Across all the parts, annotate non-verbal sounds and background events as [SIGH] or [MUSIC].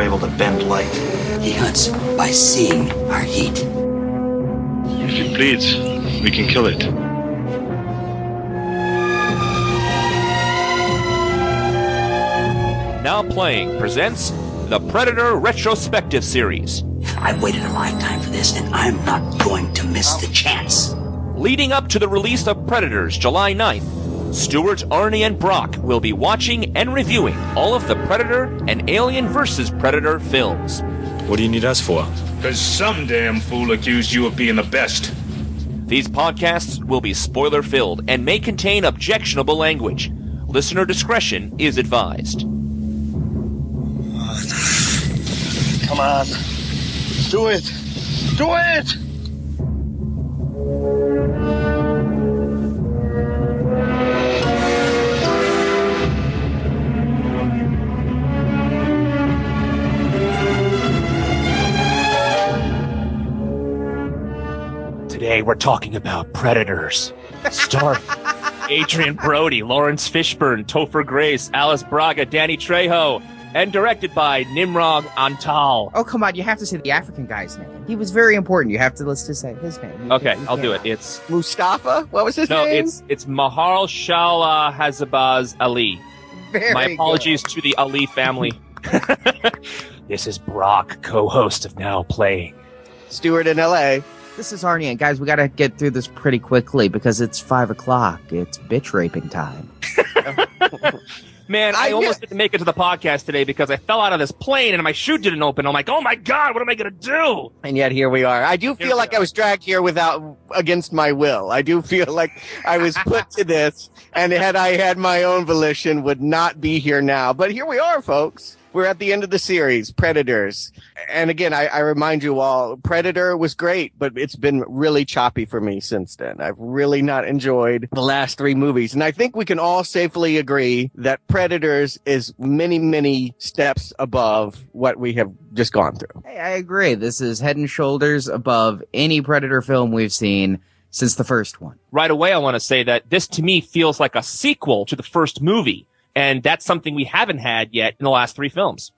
now able to bend light. He hunts by seeing our heat. If it bleeds, we can kill it. Now Playing presents the Predator Retrospective Series. I've waited a lifetime for this, and I'm not going to miss the chance. Leading up to the release of Predators July 9th, Stuart, Arnie, and Brock will be watching and reviewing all of the Predator and Alien vs. Predator films. What do you need us for? Because some damn fool accused you of being the best. These podcasts will be spoiler filled and may contain objectionable language. Listener discretion is advised. Come on. Do it. Do it! Today we're talking about Predators. Starring Adrien Brody, Laurence Fishburne, Topher Grace, Alice Braga, Danny Trejo, and directed by Nimrod Antal. Oh, come on. You have to say the African guy's name. He was very important. You have to, let's just say his name. You Okay, can't- I'll do can't- it. It's Mustafa? What was his no, name? No, it's it's Mahershalalhashbaz Ali. Very My good. apologies to the Ali family. [LAUGHS] this is Brock, co-host of Now Playing. Stuart in L.A. This is Arnie, and guys, we gotta get through this pretty quickly because it's five o'clock. It's bitch raping time. [LAUGHS] Man, I, I- almost didn't make it to the podcast today because I fell out of this plane and my shoe didn't open. I'm like, oh my god, what am I gonna do? And yet here we are. I do feel we like I was dragged here without against my will. I do feel like I was [LAUGHS] put to this, and had I had my own volition, would not be here now. But here we are, folks. We're at the end of the series, Predators. And again, I, I remind you all, Predator was great, but it's been really choppy for me since then. I've really not enjoyed the last three movies. And I think we can all safely agree that Predators is many, many steps above what we have just gone through. Hey, I agree. This is head and shoulders above any Predator film we've seen since the first one. Right away, I want to say that this to me feels like a sequel to the first movie. And that's something we haven't had yet in the last three films.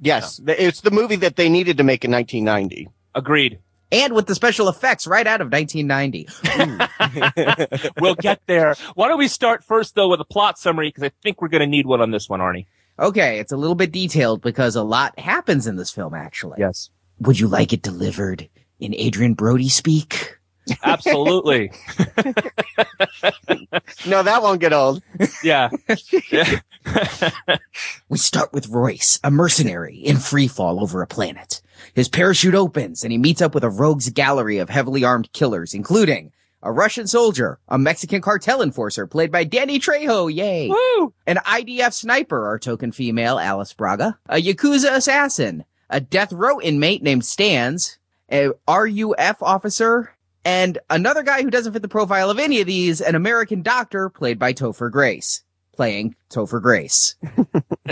Yes, th- it's the movie that they needed to make in 1990. Agreed. And with the special effects right out of 1990. [LAUGHS] we'll get there. Why don't we start first though with a plot summary because I think we're going to need one on this one, Arnie. Okay, it's a little bit detailed because a lot happens in this film, actually. Yes. Would you like it delivered in Adrien Brody speak? Absolutely. [LAUGHS] No, that won't get old. yeah. yeah. [LAUGHS] We start with Royce, a mercenary in free fall over a planet. His parachute opens and he meets up with a rogues gallery of heavily armed killers, including a Russian soldier, a Mexican cartel enforcer played by Danny Trejo, yay, Woo! an IDF sniper, our token female, Alice Braga, a Yakuza assassin, a death row inmate named Stans, a RUF officer, and another guy who doesn't fit the profile of any of these, an American doctor played by Topher Grace, playing Topher Grace.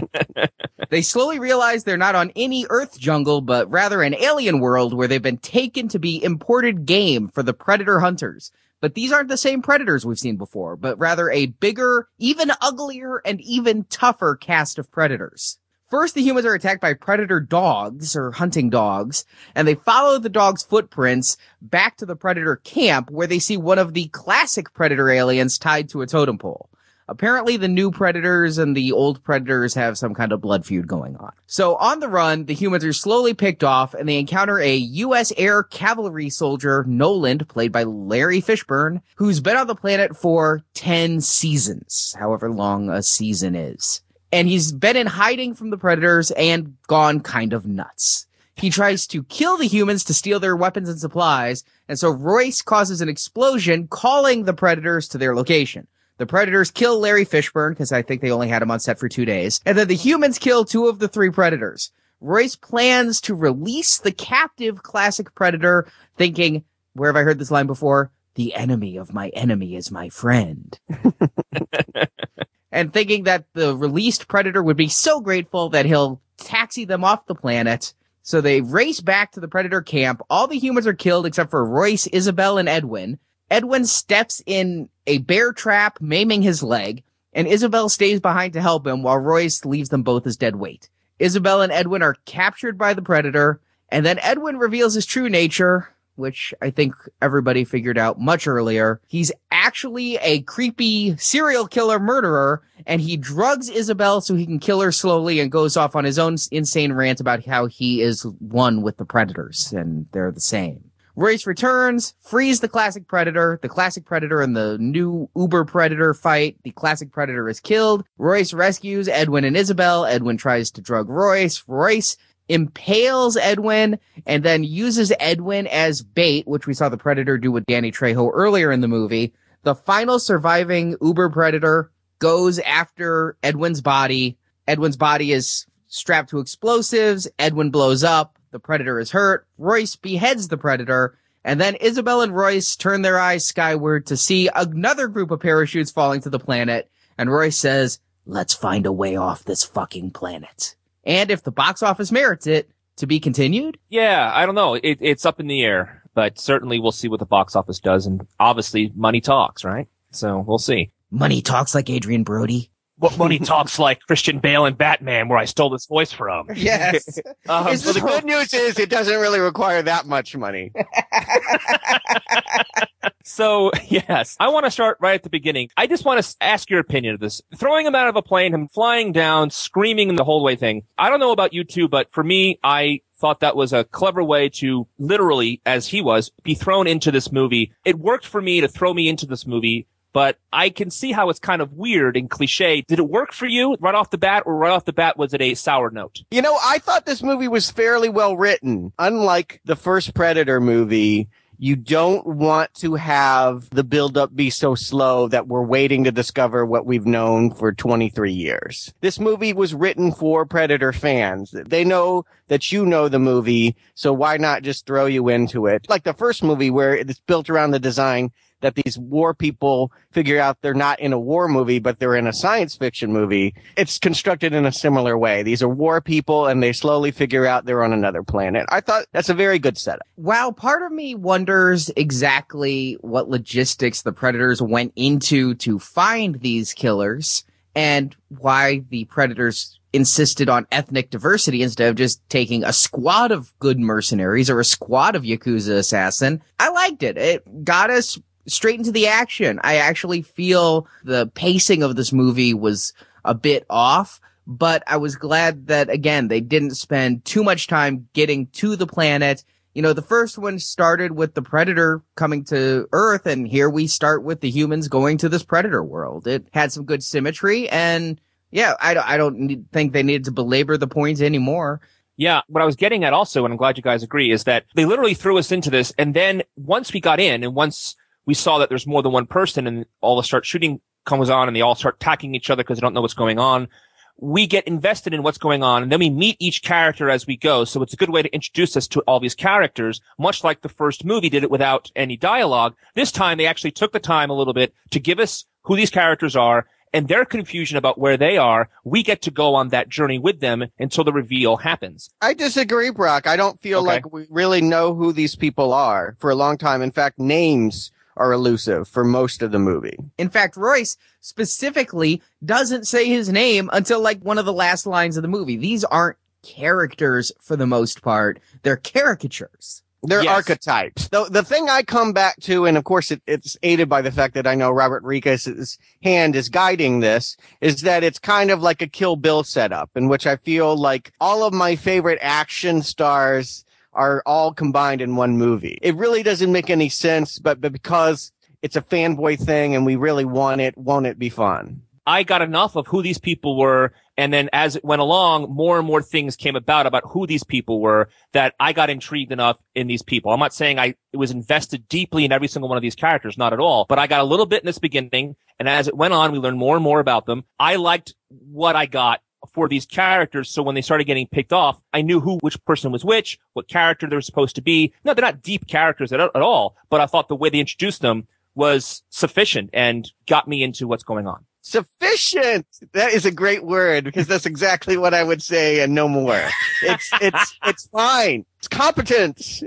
[LAUGHS] they slowly realize they're not on any Earth jungle, but rather an alien world where they've been taken to be imported game for the predator hunters. But these aren't the same predators we've seen before, but rather a bigger, even uglier, and even tougher cast of predators. First, the humans are attacked by predator dogs or hunting dogs, and they follow the dogs' footprints back to the predator camp where they see one of the classic predator aliens tied to a totem pole. Apparently the new predators and the old predators have some kind of blood feud going on. So on the run, the humans are slowly picked off and they encounter a U.S. Air Cavalry soldier, Noland, played by Larry Fishburne, who's been on the planet for 10 seasons, however long a season is. And he's been in hiding from the predators and gone kind of nuts. He tries to kill the humans to steal their weapons and supplies, and so Royce causes an explosion, calling the predators to their location. The predators kill Larry Fishburne, because I think they only had him on set for two days, and then the humans kill two of the three predators. Royce plans to release the captive classic predator, thinking, where have I heard this line before? The enemy of my enemy is my friend. [LAUGHS] and thinking that the released predator would be so grateful that he'll taxi them off the planet. So they race back to the predator camp. All the humans are killed except for Royce, Isabel, and Edwin. Edwin steps in a bear trap, maiming his leg, and Isabel stays behind to help him while Royce leaves them both as dead weight. Isabel and Edwin are captured by the Predator, and then Edwin reveals his true nature, which I think everybody figured out much earlier. He's actually a creepy serial killer murderer, and he drugs Isabel so he can kill her slowly and goes off on his own insane rant about how he is one with the Predators, and they're the same. Royce returns, frees the classic Predator. The classic Predator and the new Uber Predator fight. The classic Predator is killed. Royce rescues Edwin and Isabel. Edwin tries to drug Royce. Royce impales Edwin and then uses Edwin as bait, which we saw the Predator do with Danny Trejo earlier in the movie. The final surviving Uber Predator goes after Edwin's body. Edwin's body is strapped to explosives. Edwin blows up. The Predator is hurt. Royce beheads the Predator. And then Isabel and Royce turn their eyes skyward to see another group of parachutes falling to the planet. And Royce says, let's find a way off this fucking planet. And if the box office merits it, to be continued? Yeah, I don't know. It, it's up in the air, but certainly we'll see what the box office does. And obviously money talks, right? So we'll see. Money talks like Adrien Brody. What money talks like Christian Bale and Batman, where I stole this voice from. [LAUGHS] Yes. [LAUGHS] Um, the good news is it doesn't really require that much money. [LAUGHS] So, yes, I want to start right at the beginning. I just want to ask your opinion of this. Throwing him out of a plane, him flying down, screaming in the whole way thing. I don't know about you two, but for me, I thought that was a clever way to literally, as he was, be thrown into this movie. It worked for me to throw me into this movie. But I can see how it's kind of weird and cliche. Did it work for you right off the bat, or right off the bat was it a sour note? You know, I thought this movie was fairly well written. Unlike the first Predator movie, you don't want to have the buildup be so slow that we're waiting to discover what we've known for 23 years. This movie was written for Predator fans. They know that you know the movie, so why not just throw you into it? Like the first movie where it's built around the design that these war people figure out they're not in a war movie, but they're in a science fiction movie. It's constructed in a similar way. These are war people and they slowly figure out they're on another planet. I thought that's a very good setup. While part of me wonders exactly what logistics the predators went into to find these killers and why the predators insisted on ethnic diversity instead of just taking a squad of good mercenaries or a squad of Yakuza assassin. I liked it. It got us straight into the action. I actually feel the pacing of this movie was a bit off, but I was glad that again, they didn't spend too much time getting to the planet. You know, the first one started with the predator coming to Earth, and here we start with the humans going to this predator world. It had some good symmetry, and yeah, I don't, I don't need, think they needed to belabor the points anymore. Yeah, what I was getting at also, and I'm glad you guys agree, is that they literally threw us into this, and then once we got in, and once we saw that there's more than one person, and all the start shooting comes on, and they all start attacking each other because they don't know what's going on. We get invested in what's going on, and then we meet each character as we go. So it's a good way to introduce us to all these characters, much like the first movie did it without any dialogue. This time they actually took the time a little bit to give us who these characters are and their confusion about where they are. We get to go on that journey with them until the reveal happens. I disagree, Brock. I don't feel Okay. like we really know who these people are for a long time. In fact, names are elusive for most of the movie. In fact, Royce specifically doesn't say his name until like one of the last lines of the movie. These aren't characters for the most part. They're caricatures. They're Yes. archetypes. The, the thing I come back to, and of course it, it's aided by the fact that I know Robert Rica's hand is guiding this, is that it's kind of like a Kill Bill setup in which I feel like all of my favorite action stars are all combined in one movie. It really doesn't make any sense, but, but because it's a fanboy thing and we really want it, won't it be fun? I got enough of who these people were. And then as it went along, more and more things came about about who these people were that I got intrigued enough in these people. I'm not saying I was invested deeply in every single one of these characters, not at all, but I got a little bit in this beginning. And as it went on, we learned more and more about them. I liked what I got for these characters. So when they started getting picked off, I knew who, which person was which, what character they were supposed to be. No, they're not deep characters at, at all, but I thought the way they introduced them was sufficient and got me into what's going on. Sufficient. That is a great word because that's exactly what I would say and no more. It's, it's, it's fine. It's competent.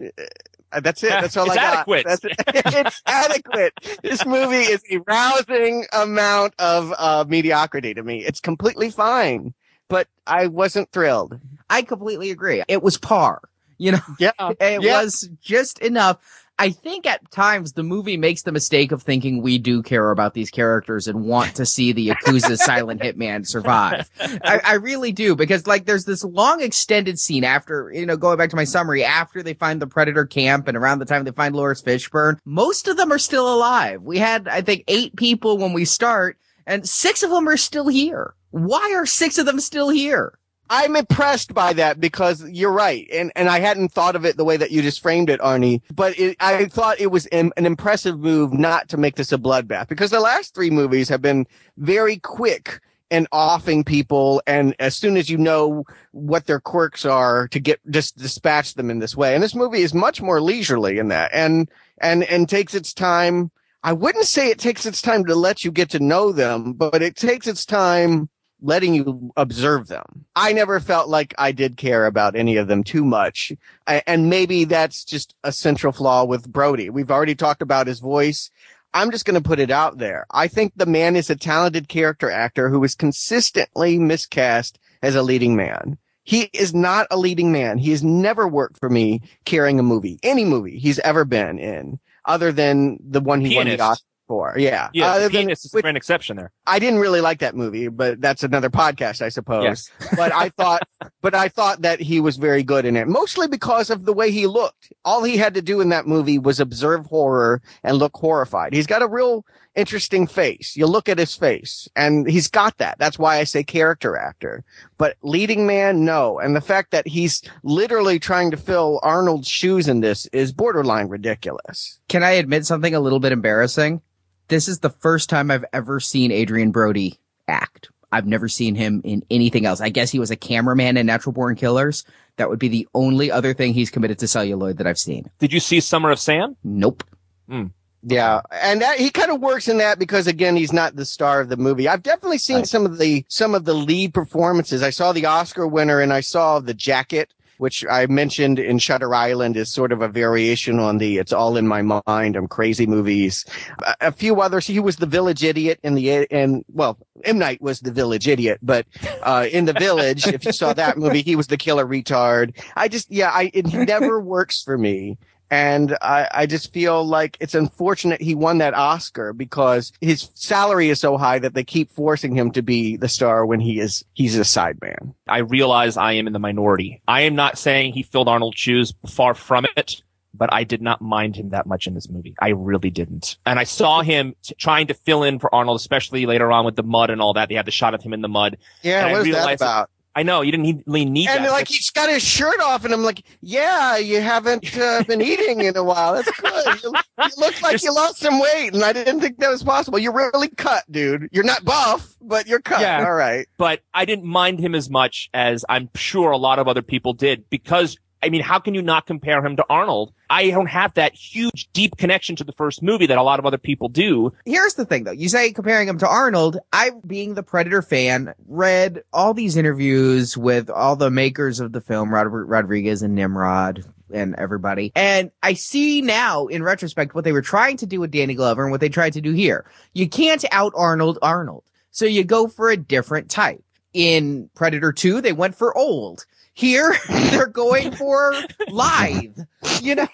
Uh, That's it. That's all It's I got. It's adequate. That's [LAUGHS] it's adequate. This movie is a rousing amount of uh, mediocrity to me. It's completely fine. But I wasn't thrilled. I completely agree. It was par. You know, Yeah. [LAUGHS] it Yeah. was just enough. I think at times the movie makes the mistake of thinking we do care about these characters and want to see the Yakuza [LAUGHS] silent hitman survive. I, I really do because like there's this long extended scene after, you know, going back to my summary, after they find the predator camp and around the time they find Laurence Fishburne, most of them are still alive. We had, I think, eight people when we start and six of them are still here. Why are six of them still here? I'm impressed by that because you're right. And, and I hadn't thought of it the way that you just framed it, Arnie, but it, I thought it was an impressive move not to make this a bloodbath because the last three movies have been very quick and offing people. And as soon as you know what their quirks are to get, just dispatch them in this way. And this movie is much more leisurely in that and, and, and takes its time. I wouldn't say it takes its time to let you get to know them, but it takes its time letting you observe them. I never felt like I did care about any of them too much. I, and maybe that's just a central flaw with Brody. We've already talked about his voice. I'm just going to put it out there. I think the man is a talented character actor who is consistently miscast as a leading man. He is not a leading man. He has never worked for me carrying a movie, any movie he's ever been in, other than the one he won the Oscar for. Yeah. Yeah, Other the than- penis is which- an exception there. I didn't really like that movie, but that's another podcast, I suppose. Yes. but I thought, [LAUGHS] but I thought that he was very good in it, mostly because of the way he looked. All he had to do in that movie was observe horror and look horrified. He's got a real interesting face. You look at his face and he's got that. That's why I say character actor, but leading man, no. And the fact that he's literally trying to fill Arnold's shoes in this is borderline ridiculous. Can I admit something a little bit embarrassing? This is the first time I've ever seen Adrien Brody act. I've never seen him in anything else. I guess he was a cameraman in Natural Born Killers. That would be the only other thing he's committed to celluloid that I've seen. Did you see Summer of Sam? Nope. Hmm. Yeah, and that, he kind of works in that because again, he's not the star of the movie. I've definitely seen some of the some of the lead performances. I saw the Oscar winner, and I saw the jacket, which I mentioned in Shutter Island is sort of a variation on the "It's All in My Mind." I'm crazy movies. A, a few others. He was the village idiot in the and well, M Night was the village idiot, but uh, in the village, if you saw that movie, he was the killer retard. I just yeah, I it never works for me. And I, I just feel like it's unfortunate he won that Oscar because his salary is so high that they keep forcing him to be the star when he is, he's a sideman. I realize I am in the minority. I am not saying he filled Arnold's shoes, far from it, but I did not mind him that much in this movie. I really didn't. And I saw him t- trying to fill in for Arnold, especially later on with the mud and all that. They had the shot of him in the mud. Yeah, And I what is that about? I know you didn't need, really need And that. like he's got his shirt off, and I'm like, yeah, you haven't uh, been eating in a while. That's good. You, you look like you lost some weight, and I didn't think that was possible. You're really cut, dude. You're not buff, but you're cut. Yeah. All right. but I didn't mind him as much as I'm sure a lot of other people did because I mean, how can you not compare him to Arnold? I don't have that huge, deep connection to the first movie that a lot of other people do. Here's the thing though. You say comparing him to Arnold. I, being the Predator fan, read all these interviews with all the makers of the film, Robert Rodriguez and Nimrod and everybody. And I see now in retrospect what they were trying to do with Danny Glover and what they tried to do here. You can't out Arnold Arnold. So you go for a different type. In Predator 2, they went for old. Here, [LAUGHS] they're going for lithe. You know?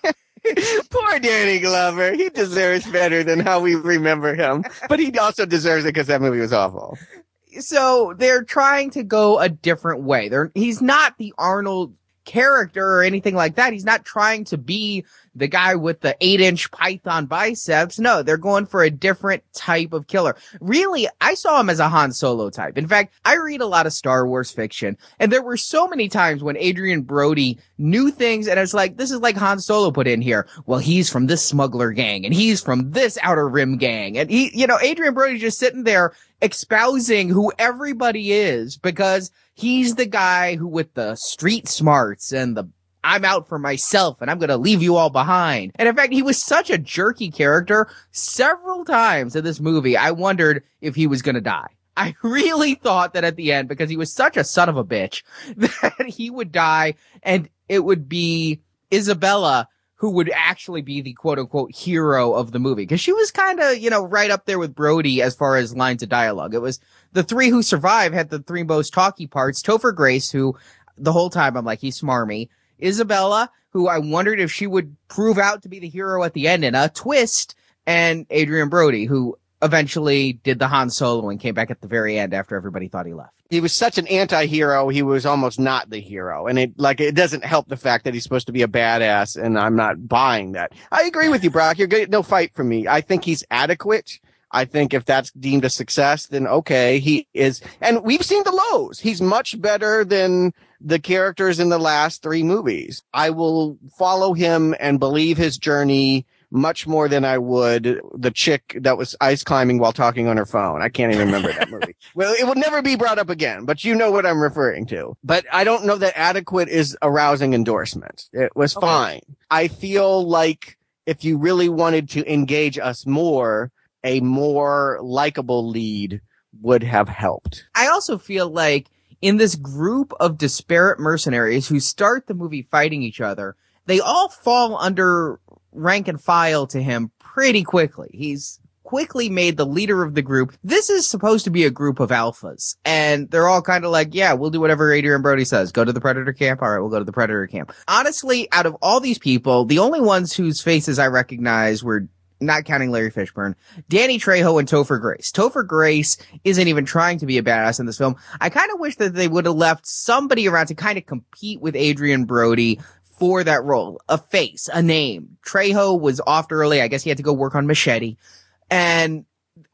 [LAUGHS] Poor Danny Glover. He deserves better than how we remember him, but he also deserves it because that movie was awful. so they're trying to go a different way. They're he's not the Arnold character or anything like that. He's not trying to be the guy with the eight inch python biceps. No, they're going for a different type of killer. Really, I saw him as a Han Solo type. In fact, I read a lot of Star Wars fiction and there were so many times when Adrien Brody knew things and it's like, this is like Han Solo put in here. Well, he's from this smuggler gang and he's from this outer rim gang. And he, you know, Adrien Brody just sitting there espousing who everybody is because he's the guy who with the street smarts and the I'm out for myself and I'm going to leave you all behind. And in fact, he was such a jerky character several times in this movie. I wondered if he was going to die. I [LAUGHS] really thought that at the end, because he was such a son of a bitch, [LAUGHS] that he would die and it would be Isabella who would actually be the quote unquote hero of the movie. Cause she was kind of, you know, right up there with Brody as far as lines of dialogue. It was the three who survived had the three most talky parts. Topher Grace, who the whole time I'm like, he's smarmy. Isabella, who I wondered if she would prove out to be the hero at the end in a twist. And Adrien Brody, who eventually did the Han Solo and came back at the very end after everybody thought he left. He was such an anti-hero, he was almost not the hero. And it, like, it doesn't help the fact that he's supposed to be a badass, and I'm not buying that. I agree with you, Brock. You're getting no fight from me. I think he's adequate. I think if that's deemed a success, then okay, he is. And we've seen the lows. He's much better than the characters in the last three movies. I will follow him and believe his journey much more than I would the chick that was ice climbing while talking on her phone. I can't even remember that movie. [LAUGHS] Well, it will never be brought up again, but you know what I'm referring to. But I don't know that adequate is a rousing endorsement. It was okay. fine. I feel like if you really wanted to engage us more, a more likable lead would have helped. I also feel like in this group of disparate mercenaries who start the movie fighting each other, they all fall under rank and file to him pretty quickly. He's quickly made the leader of the group. This is supposed to be a group of alphas and they're all kind of like, yeah, we'll do whatever Adrien Brody says. Go to the Predator camp. All right, we'll go to the Predator camp. Honestly, out of all these people, the only ones whose faces I recognize were not counting Larry Fishburne, Danny Trejo and Topher Grace. Topher Grace isn't even trying to be a badass in this film. I kind of wish that they would have left somebody around to kind of compete with Adrien Brody for that role. A face, a name. Trejo was off early. I guess he had to go work on Machete. And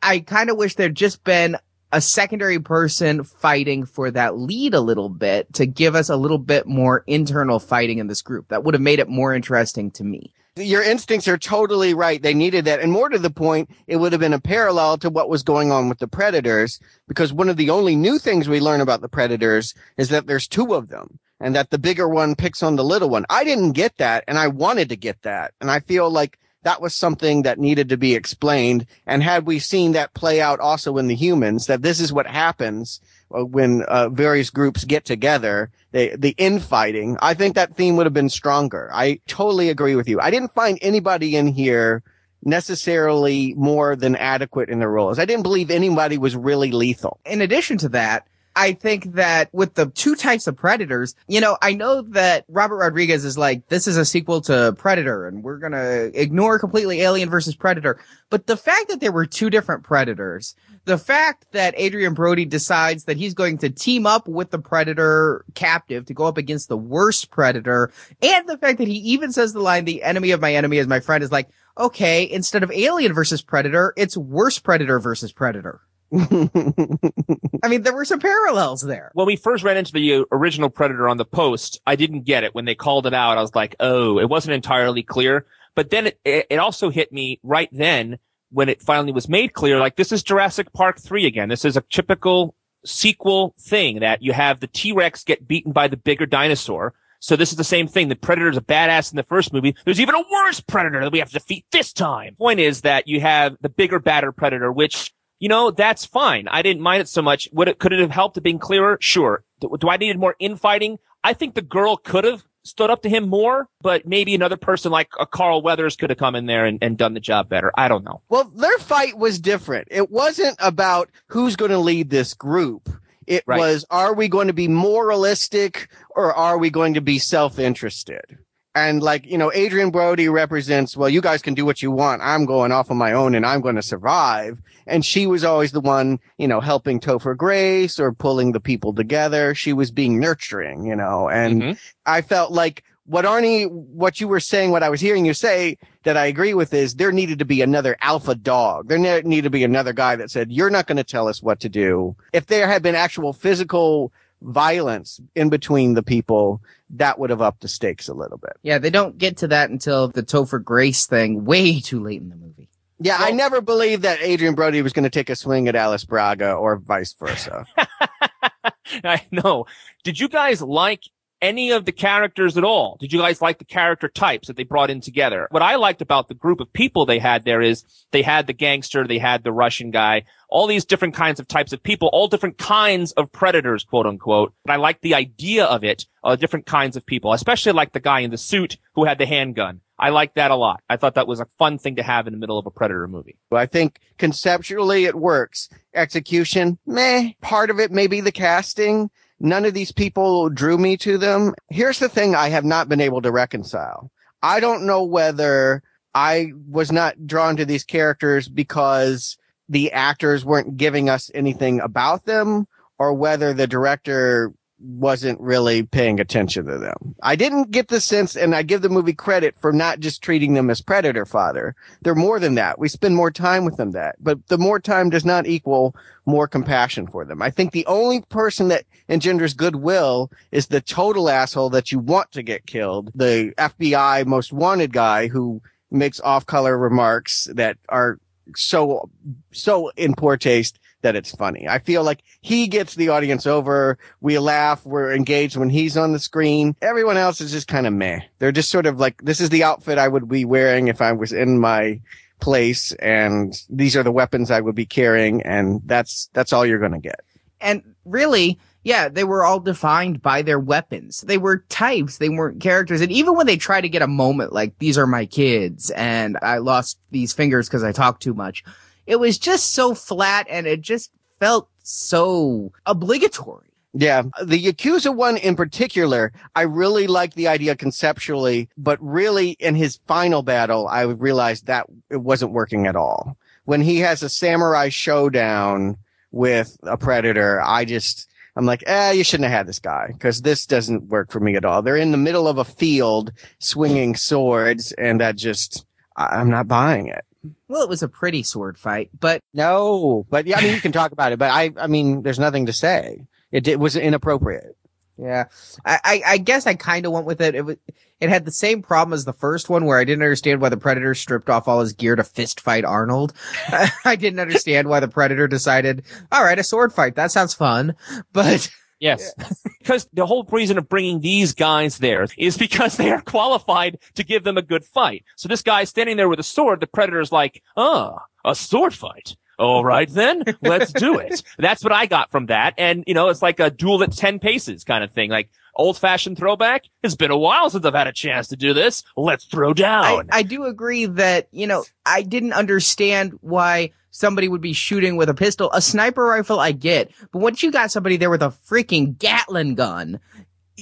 I kind of wish there'd just been a secondary person fighting for that lead a little bit to give us a little bit more internal fighting in this group. That would have made it more interesting to me. Your instincts are totally right. They needed that. And more to the point, it would have been a parallel to what was going on with the predators because one of the only new things we learn about the predators is that there's two of them and that the bigger one picks on the little one. I didn't get that and I wanted to get that. And I feel like that was something that needed to be explained. And had we seen that play out also in the humans, that this is what happens when uh, various groups get together, they, the infighting, I think that theme would have been stronger. I totally agree with you. I didn't find anybody in here necessarily more than adequate in their roles. I didn't believe anybody was really lethal. In addition to that, I think that with the two types of predators, you know, I know that Robert Rodriguez is like, this is a sequel to Predator and we're going to ignore completely Alien versus Predator. But the fact that there were two different predators, the fact that Adrien Brody decides that he's going to team up with the predator captive to go up against the worst predator, and the fact that he even says the line, the enemy of my enemy is my friend is like, okay, instead of Alien versus Predator, it's worst predator versus predator. I mean, there were some parallels there. When we first ran into the original Predator on the post, I didn't get it. When they called it out, I was like, oh, it wasn't entirely clear. But then it, it also hit me right then when it finally was made clear, like this is Jurassic Park 3 again. This is a typical sequel thing that you have the T-Rex get beaten by the bigger dinosaur. So this is the same thing. The Predator is a badass in the first movie. There's even a worse Predator that we have to defeat this time. Point is that you have the bigger, badder Predator, which you know, that's fine. I didn't mind it so much. Would it, could it have helped it being clearer? Sure. Do, do I needed more infighting? I think the girl could have stood up to him more, but maybe another person like a Carl Weathers could have come in there and, and done the job better. I don't know. Well, their fight was different. It wasn't about who's going to lead this group. It right. was, are we going to be moralistic or are we going to be self-interested? And like, you know, Adrien Brody represents, well, you guys can do what you want. I'm going off on my own and I'm going to survive. And she was always the one, you know, helping Topher Grace or pulling the people together. She was being nurturing, you know, and mm-hmm. I felt like what Arnie, what you were saying, what I was hearing you say that I agree with is there needed to be another alpha dog. There needed to be another guy that said, you're not going to tell us what to do. If there had been actual physical violence in between the people, that would have upped the stakes a little bit. Yeah, they don't get to that until the Topher Grace thing way too late in the movie. Yeah, well, I never believed that Adrien Brody was going to take a swing at Alice Braga or vice versa. [LAUGHS] I know. Did you guys like any of the characters at all? Did you guys like the character types that they brought in together? What I liked about the group of people they had there is they had the gangster, they had the Russian guy, all these different kinds of types of people, all different kinds of predators, quote unquote. But I like the idea of it, uh, different kinds of people, especially like the guy in the suit who had the handgun. I like that a lot. I thought that was a fun thing to have in the middle of a Predator movie. I think conceptually it works. Execution, meh. Part of it may be the casting. None of these people drew me to them. Here's the thing I have not been able to reconcile. I don't know whether I was not drawn to these characters because the actors weren't giving us anything about them or whether the director wasn't really paying attention to them. I didn't get the sense, and I give the movie credit for not just treating them as predator father. They're more than that. We spend more time with them that, but the more time does not equal more compassion for them. I think the only person that engenders goodwill is the total asshole that you want to get killed. The FBI most wanted guy who makes off-color remarks that are so, so in poor taste that it's funny. I feel like he gets the audience over. We laugh. We're engaged when he's on the screen. Everyone else is just kind of meh. They're just sort of like, this is the outfit I would be wearing if I was in my place and these are the weapons I would be carrying. And that's, that's all you're going to get. And really, yeah, they were all defined by their weapons. They were types. They weren't characters. And even when they try to get a moment like, these are my kids and I lost these fingers because I talked too much it was just so flat and it just felt so obligatory. Yeah. The Yakuza one in particular, I really liked the idea conceptually, but really in his final battle, I realized that it wasn't working at all. When he has a samurai showdown with a predator, I just, I'm like, eh, you shouldn't have had this guy because this doesn't work for me at all. They're in the middle of a field swinging swords and that just, I'm not buying it. Well, it was a pretty sword fight, but no, but yeah, I mean, you can talk about it, but I, I mean, there's nothing to say. It, it was inappropriate. Yeah, I, I, I guess I kind of went with it. It was, it had the same problem as the first one, where I didn't understand why the Predator stripped off all his gear to fist fight Arnold. [LAUGHS] I didn't understand why the Predator decided, all right, a sword fight, that sounds fun, but [LAUGHS] Yes. because the whole reason of bringing these guys there is because they are qualified to give them a good fight. So this guy standing there with a sword, the predator's like, ah, a sword fight. All right then, let's do it. [LAUGHS] That's what I got from that. And, you know, it's like a duel at 10 paces kind of thing. Like, old fashioned throwback. It's been a while since I've had a chance to do this. Let's throw down. I, I do agree that, you know, I didn't understand why somebody would be shooting with a pistol. A sniper rifle, I get. But once you got somebody there with a freaking Gatling gun,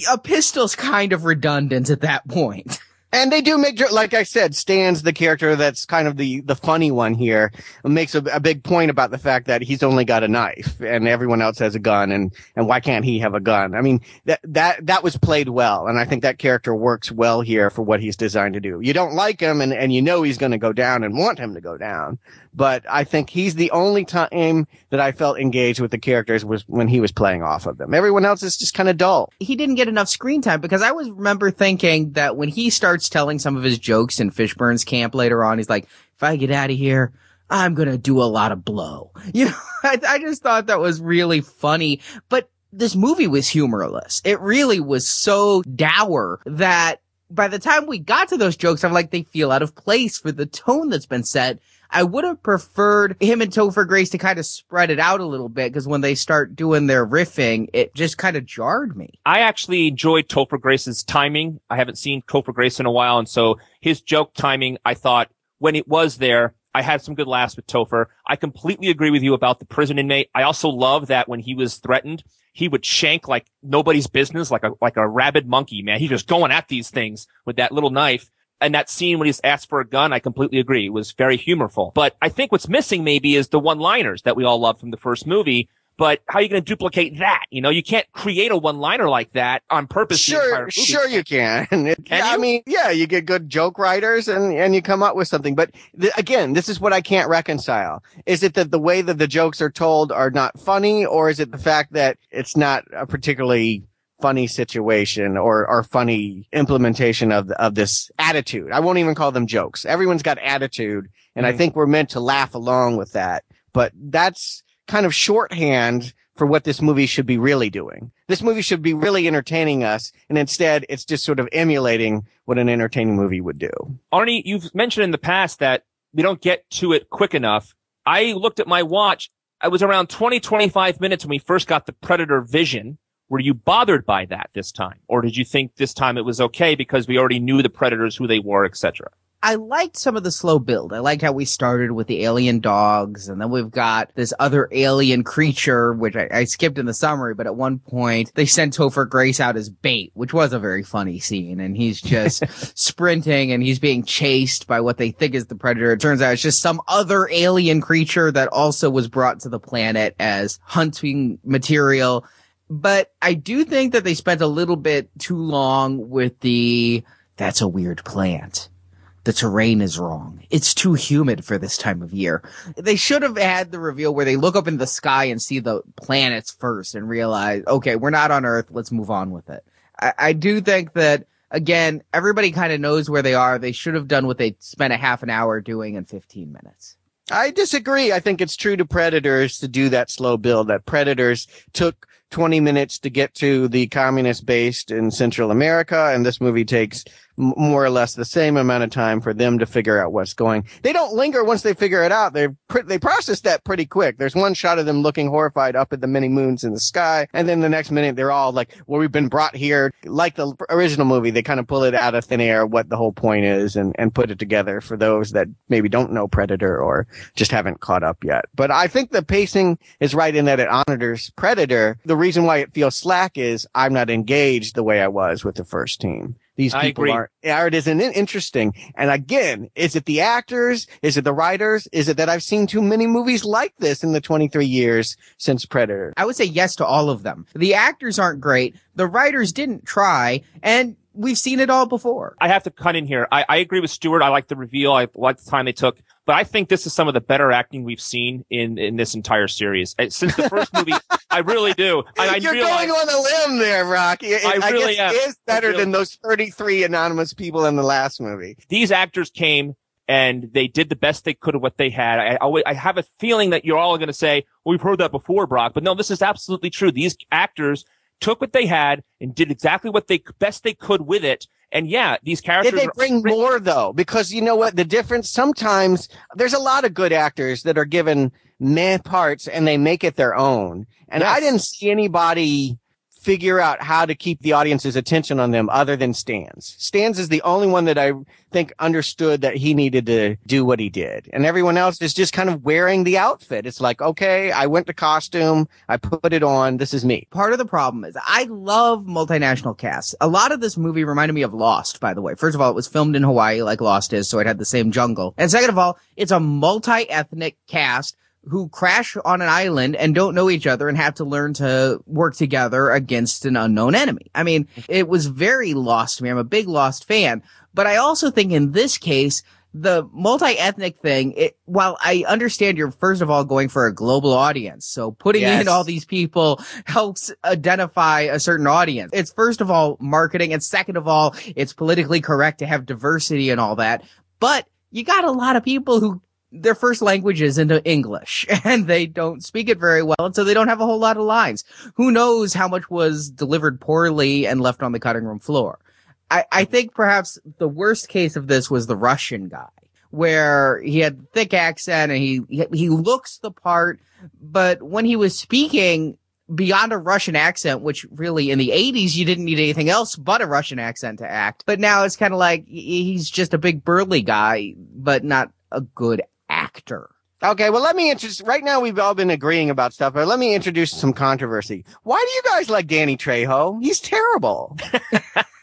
a pistol's kind of redundant at that point. [LAUGHS] And they do make, like I said, Stan's the character that's kind of the, the funny one here. Makes a, a, big point about the fact that he's only got a knife and everyone else has a gun and, and why can't he have a gun? I mean, that, that, that was played well. And I think that character works well here for what he's designed to do. You don't like him and, and you know he's going to go down and want him to go down but I think he's the only time that I felt engaged with the characters was when he was playing off of them. Everyone else is just kind of dull. He didn't get enough screen time because I was remember thinking that when he starts telling some of his jokes in Fishburne's camp later on, he's like, if I get out of here, I'm going to do a lot of blow. [LAUGHS] You know, I, I just thought that was really funny, but this movie was humorless. It really was so dour that by the time we got to those jokes, I'm like, they feel out of place for the tone that's been set. I would have preferred him and Topher Grace to kind of spread it out a little bit because when they start doing their riffing, it just kind of jarred me. I actually enjoyed Topher Grace's timing. I haven't seen Topher Grace in a while, and so his joke timing, I thought when it was there, I had some good laughs with Topher. I completely agree with you about the prison inmate. I also love that when he was threatened, he would shank like nobody's business, like a like a rabid monkey, man. He just going at these things with that little knife and that scene when he's asked for a gun, I completely agree. It was very humorful. But I think what's missing maybe is the one-liners that we all love from the first movie. But how are you going to duplicate that? You know, you can't create a one-liner like that on purpose. Sure, sure you can. [LAUGHS] can yeah, you? I mean, yeah, you get good joke writers and, and you come up with something. But th- again, this is what I can't reconcile. Is it that the way that the jokes are told are not funny or is it the fact that it's not a particularly funny situation or, or funny implementation of, of this attitude. I won't even call them jokes. Everyone's got attitude. And mm-hmm. I think we're meant to laugh along with that, but that's kind of shorthand for what this movie should be really doing. This movie should be really entertaining us. And instead it's just sort of emulating what an entertaining movie would do. Arnie, you've mentioned in the past that we don't get to it quick enough. I looked at my watch. I was around 20, 25 minutes when we first got the Predator vision Were you bothered by that this time? Or did you think this time it was okay because we already knew the predators, who they were, etc.? I liked some of the slow build. I liked how we started with the alien dogs, and then we've got this other alien creature, which I, I skipped in the summary, but at one point they sent Topher Grace out as bait, which was a very funny scene, and he's just [LAUGHS] sprinting and he's being chased by what they think is the predator. It turns out it's just some other alien creature that also was brought to the planet as hunting material. But I do think that they spent a little bit too long with the, that's a weird plant the terrain is wrong. It's too humid for this time of year. They should have had the reveal where they look up in the sky and see the planets first and realize, okay, we're not on Earth. Let's move on with it. I, I do think that again, everybody kind of knows where they are. They should have done what they spent a half an hour doing in 15 minutes. I disagree. I think it's true to Predators to do that slow build. That Predators took 20 minutes to get to the communist based in Central America, and this movie takes more or less the same amount of time for them to figure out what's going. They don't linger once they figure it out. They they process that pretty quick. There's one shot of them looking horrified up at the many moons in the sky, and then the next minute they're all like, "Well, we've been brought here." Like the original movie, they kind of pull it out of thin air what the whole point is and and put it together for those that maybe don't know Predator or just haven't caught up yet. But I think the pacing is right in that it honors Predator. The reason why it feels slack is I'm not engaged the way I was with the first team. These people aren't, art isn't interesting. And again, is it the actors? Is it the writers? Is it that I've seen too many movies like this in the 23 years since Predator? I would say yes to all of them. The actors aren't great. The writers didn't try and we've seen it all before. I have to cut in here. I, I agree with Stuart. I like the reveal. I like the time they took, but I think this is some of the better acting we've seen in, in this entire series. Since the first movie, [LAUGHS] I really do. And I You're realize, going on a limb there, Rocky. It- I really guess am. it is better really- than those 33 anonymous people in the last movie. these actors came and they did the best they could of what they had. I always, I have a feeling that you're all going to say, well, we've heard that before, Brock, but no, this is absolutely true. These actors took what they had and did exactly what they best they could with it. And yeah, these characters Did they are- bring more though? Because you know what? The difference sometimes there's a lot of good actors that are given meh parts and they make it their own. And I didn't see anybody figure out how to keep the audience's attention on them other than Stans. Stans is the only one that I think understood that he needed to do what he did. And everyone else is just kind of wearing the outfit. It's like, okay, I went to costume. I put it on. This is me. Part of the problem is I love multinational casts. A lot of this movie reminded me of Lost, by the way. First of all, it was filmed in Hawaii like Lost is, so it had the same jungle. And second of all, it's a multi-ethnic cast who crash on an island and don't know each other and have to learn to work together against an unknown enemy. I mean, it was very lost to me. I'm a big Lost fan, but I also think in this case, the multi-ethnic thing, it, while I understand you're first of all going for a global audience, so putting Yes. in all these people helps identify a certain audience. It's first of all marketing, and second of all, it's politically correct to have diversity and all that. But you got a lot of people who their first language is into English [LAUGHS] and they don't speak it very well. And so they don't have a whole lot of lines. Who knows how much was delivered poorly and left on the cutting room floor? I, I think perhaps the worst case of this was the Russian guy where he had thick accent and he, he, looks the part, but when he was speaking beyond a Russian accent, which really in the 80s you didn't need anything else but a Russian accent to act. But now it's kind of like he's just a big burly guy, but not a good actor. Okay, well, let me introduce. Right now, we've all been agreeing about stuff, but let me introduce some controversy. Why do you guys like Danny Trejo? He's terrible. [LAUGHS]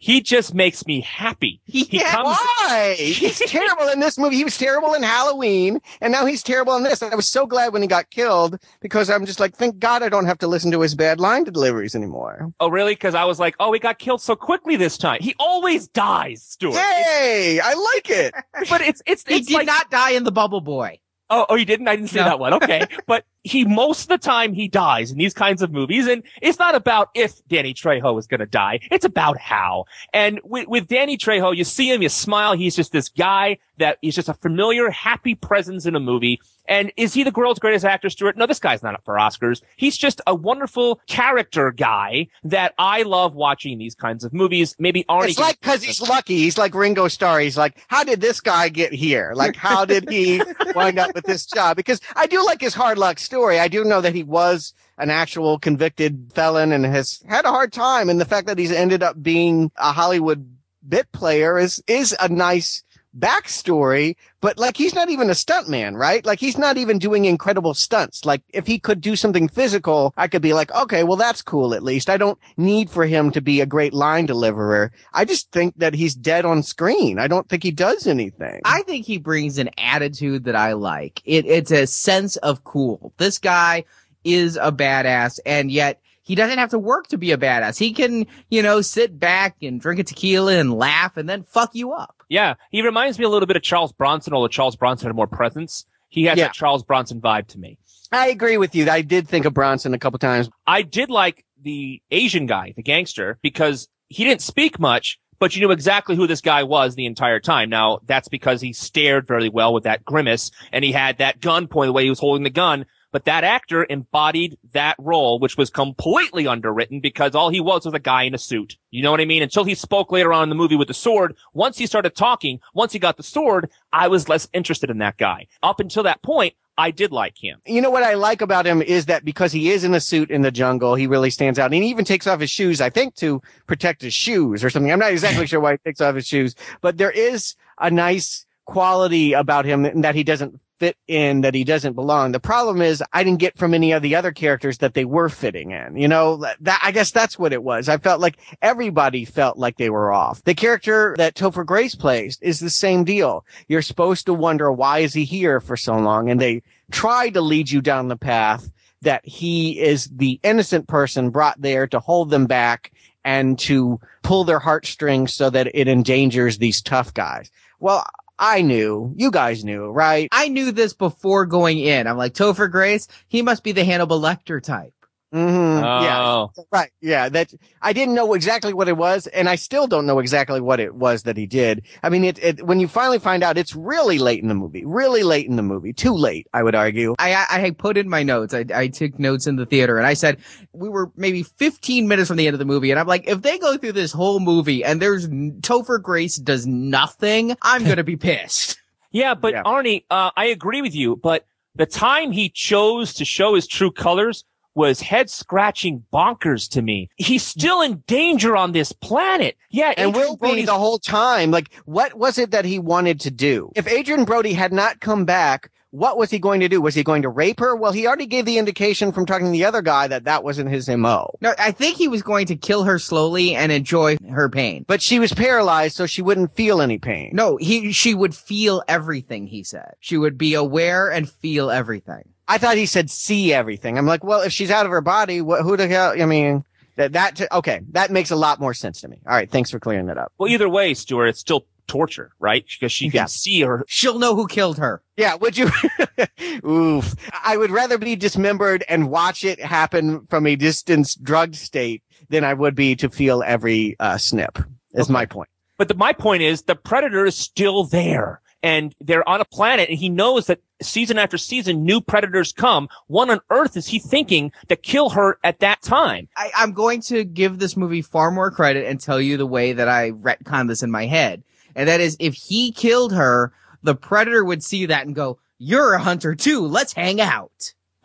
he just makes me happy. He Yeah, comes, Why? [LAUGHS] He's terrible in this movie. He was terrible in Halloween, and now he's terrible in this. And I was so glad when he got killed because I'm just like, thank God I don't have to listen to his bad line deliveries anymore. oh really? Cause I was like, oh, he got killed so quickly this time. He always dies, Stuart. Yay! I like it. [LAUGHS] But it's, it's, He did like, not die in the Bubble Boy. Oh, oh, you didn't? I didn't say No. that one. Okay. [LAUGHS] but he, most of the time he dies in these kinds of movies. And it's not about if Danny Trejo is going to die. It's about how. And with, with Danny Trejo, you see him, you smile. He's just this guy that is just a familiar, happy presence in a movie. And is he the world's greatest actor, Stuart? No, this guy's not up for Oscars. He's just a wonderful character guy that I love watching these kinds of movies. Maybe Arnie. It's like because he's lucky. He's like Ringo Starr. He's like, how did this guy get here? Like, how did he [LAUGHS] wind up with this job? Because I do like his hard luck story. I do know that he was an actual convicted felon and has had a hard time. And the fact that he's ended up being a Hollywood bit player is, is a nice backstory, but like he's not even a stuntman, right? Like he's not even doing incredible stunts. Like if he could do something physical, I could be like, okay, well that's cool at least. I don't need for him to be a great line deliverer. I just think that he's dead on screen. I don't think he does anything. I think he brings an attitude that I like. It, it's a sense of cool. This guy is a badass and yet he doesn't have to work to be a badass. He can, you know, sit back and drink a tequila and laugh and then fuck you up. Yeah, he reminds me a little bit of Charles Bronson, although Charles Bronson had more presence. He has Yeah. that Charles Bronson vibe to me. I agree with you. I did think of Bronson a couple times. I did like the Asian guy, the gangster, because he didn't speak much, but you knew exactly who this guy was the entire time. Now, that's because he stared very well with that grimace and he had that gun point, the way he was holding the gun. But that actor embodied that role, which was completely underwritten because all he was was a guy in a suit. You know what I mean? Until he spoke later on in the movie with the sword. Once he started talking, once he got the sword, I was less interested in that guy. Up until that point, I did like him. You know what I like about him is that because he is in a suit in the jungle, he really stands out. And he even takes off his shoes, I think, to protect his shoes or something. I'm not exactly sure why he takes off his shoes, but there is a nice quality about him that he doesn't fit in, that he doesn't belong. The problem is I didn't get from any of the other characters that they were fitting in. You know, that, I guess that's what it was. I felt like everybody felt like they were off. The character that Topher Grace plays is the same deal. You're supposed to wonder why is he here for so long? And they try to lead you down the path that he is the innocent person brought there to hold them back and to pull their heartstrings so that it endangers these tough guys. Well, I knew, you guys knew, right? I knew this before going in. I'm like, Topher Grace, he must be the Hannibal Lecter type. Mm-hmm. Yeah. Oh. Right. Yeah. That I didn't know exactly what it was, and I still don't know exactly what it was that he did. I mean, it, it when you finally find out, it's really late in the movie. Really late in the movie. Too late, I would argue. I, I, I put in my notes. I, I took notes in the theater and I said, we were maybe 15 minutes from the end of the movie. And I'm like, if they go through this whole movie and there's Topher Grace does nothing, I'm going to be pissed. [LAUGHS] Yeah, but Yeah. Arnie, uh, I agree with you, but the time he chose to show his true colors was head scratching bonkers to me. He's still in danger on this planet. Yeah, and Adrien will be Brody's- the whole time. Like, what was it that he wanted to do? If Adrien Brody had not come back, what was he going to do? Was he going to rape her? Well, he already gave the indication from talking to the other guy that that wasn't his MO. No, I think he was going to kill her slowly and enjoy her pain. But she was paralyzed, so she wouldn't feel any pain. No, he, she would feel everything, he said. She would be aware and feel everything. I thought he said see everything. I'm like, well, if she's out of her body, what, who the hell? I mean, that, that, t- okay, that makes a lot more sense to me. All right. Thanks for clearing that up. well, either way, Stuart, it's still torture, right? Because she can Yeah. see her. She'll know who killed her. Yeah. Would you? [LAUGHS] Oof. I would rather be dismembered and watch it happen from a distance drugged state than I would be to feel every, uh, snip is my point. But the, my point is the predator is still there and they're on a planet and he knows that season after season new predators come. What on earth is he thinking to kill her at that time? I, I'm going to give this movie far more credit and tell you the way that I retcon this in my head. And that is if he killed her, the predator would see that and go, you're a hunter too. Let's hang out. [LAUGHS]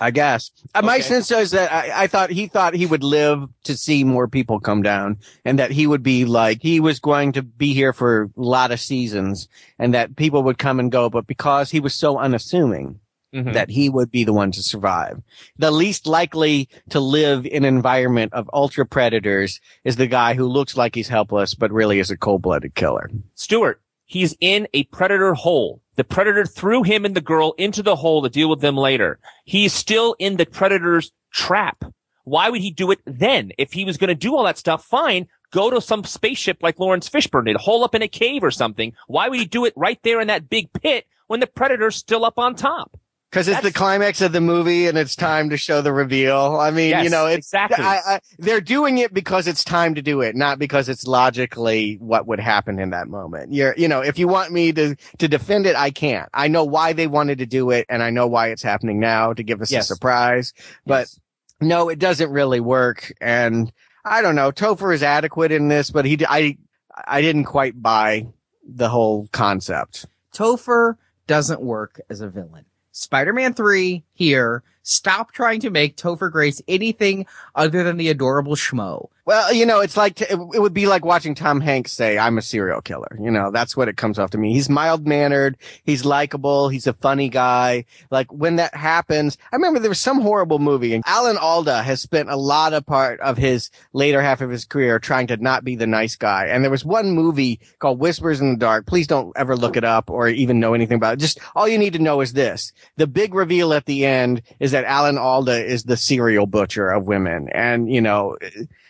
I guess. Uh, my sense is that I, I thought he thought he would live to see more people come down and that he would be like, he was going to be here for a lot of seasons and that people would come and go. But because he was so unassuming Mhm. that he would be the one to survive, the least likely to live in an environment of ultra predators is the guy who looks like he's helpless, but really is a cold blooded killer. Stuart, he's in a predator hole. The predator threw him and the girl into the hole to deal with them later. He's still in the predator's trap. Why would he do it then? If he was going to do all that stuff, fine. Go to some spaceship like Laurence Fishburne did, hole up in a cave or something. Why would he do it right there in that big pit when the predator's still up on top? Because it's the climax of the movie and it's time to show the reveal. I mean, Yes, you know, it's exactly. I, I, they're doing it because it's time to do it, not because it's logically what would happen in that moment. You're, you know, if you want me to, to defend it, I can't. I know why they wanted to do it and I know why it's happening now to give us Yes. a surprise, but Yes. no, it doesn't really work. And I don't know. Topher is adequate in this, but he, I, I didn't quite buy the whole concept. Topher doesn't work as a villain. Spider-Man 3 here, stop trying to make Topher Grace anything other than the adorable schmo. Well, you know, it's like, it it would be like watching Tom Hanks say, I'm a serial killer. You know, that's what it comes off to me. He's mild mannered. He's likable. He's a funny guy. Like when that happens, I remember there was some horrible movie and Alan Alda has spent a lot of part of his later half of his career trying to not be the nice guy. And there was one movie called Whispers in the Dark. Please don't ever look it up or even know anything about it. Just all you need to know is this. The big reveal at the end is that Alan Alda is the serial butcher of women. And, you know,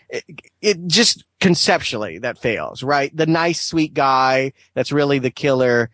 it, it just conceptually that fails, right? The nice, sweet guy that's really the killer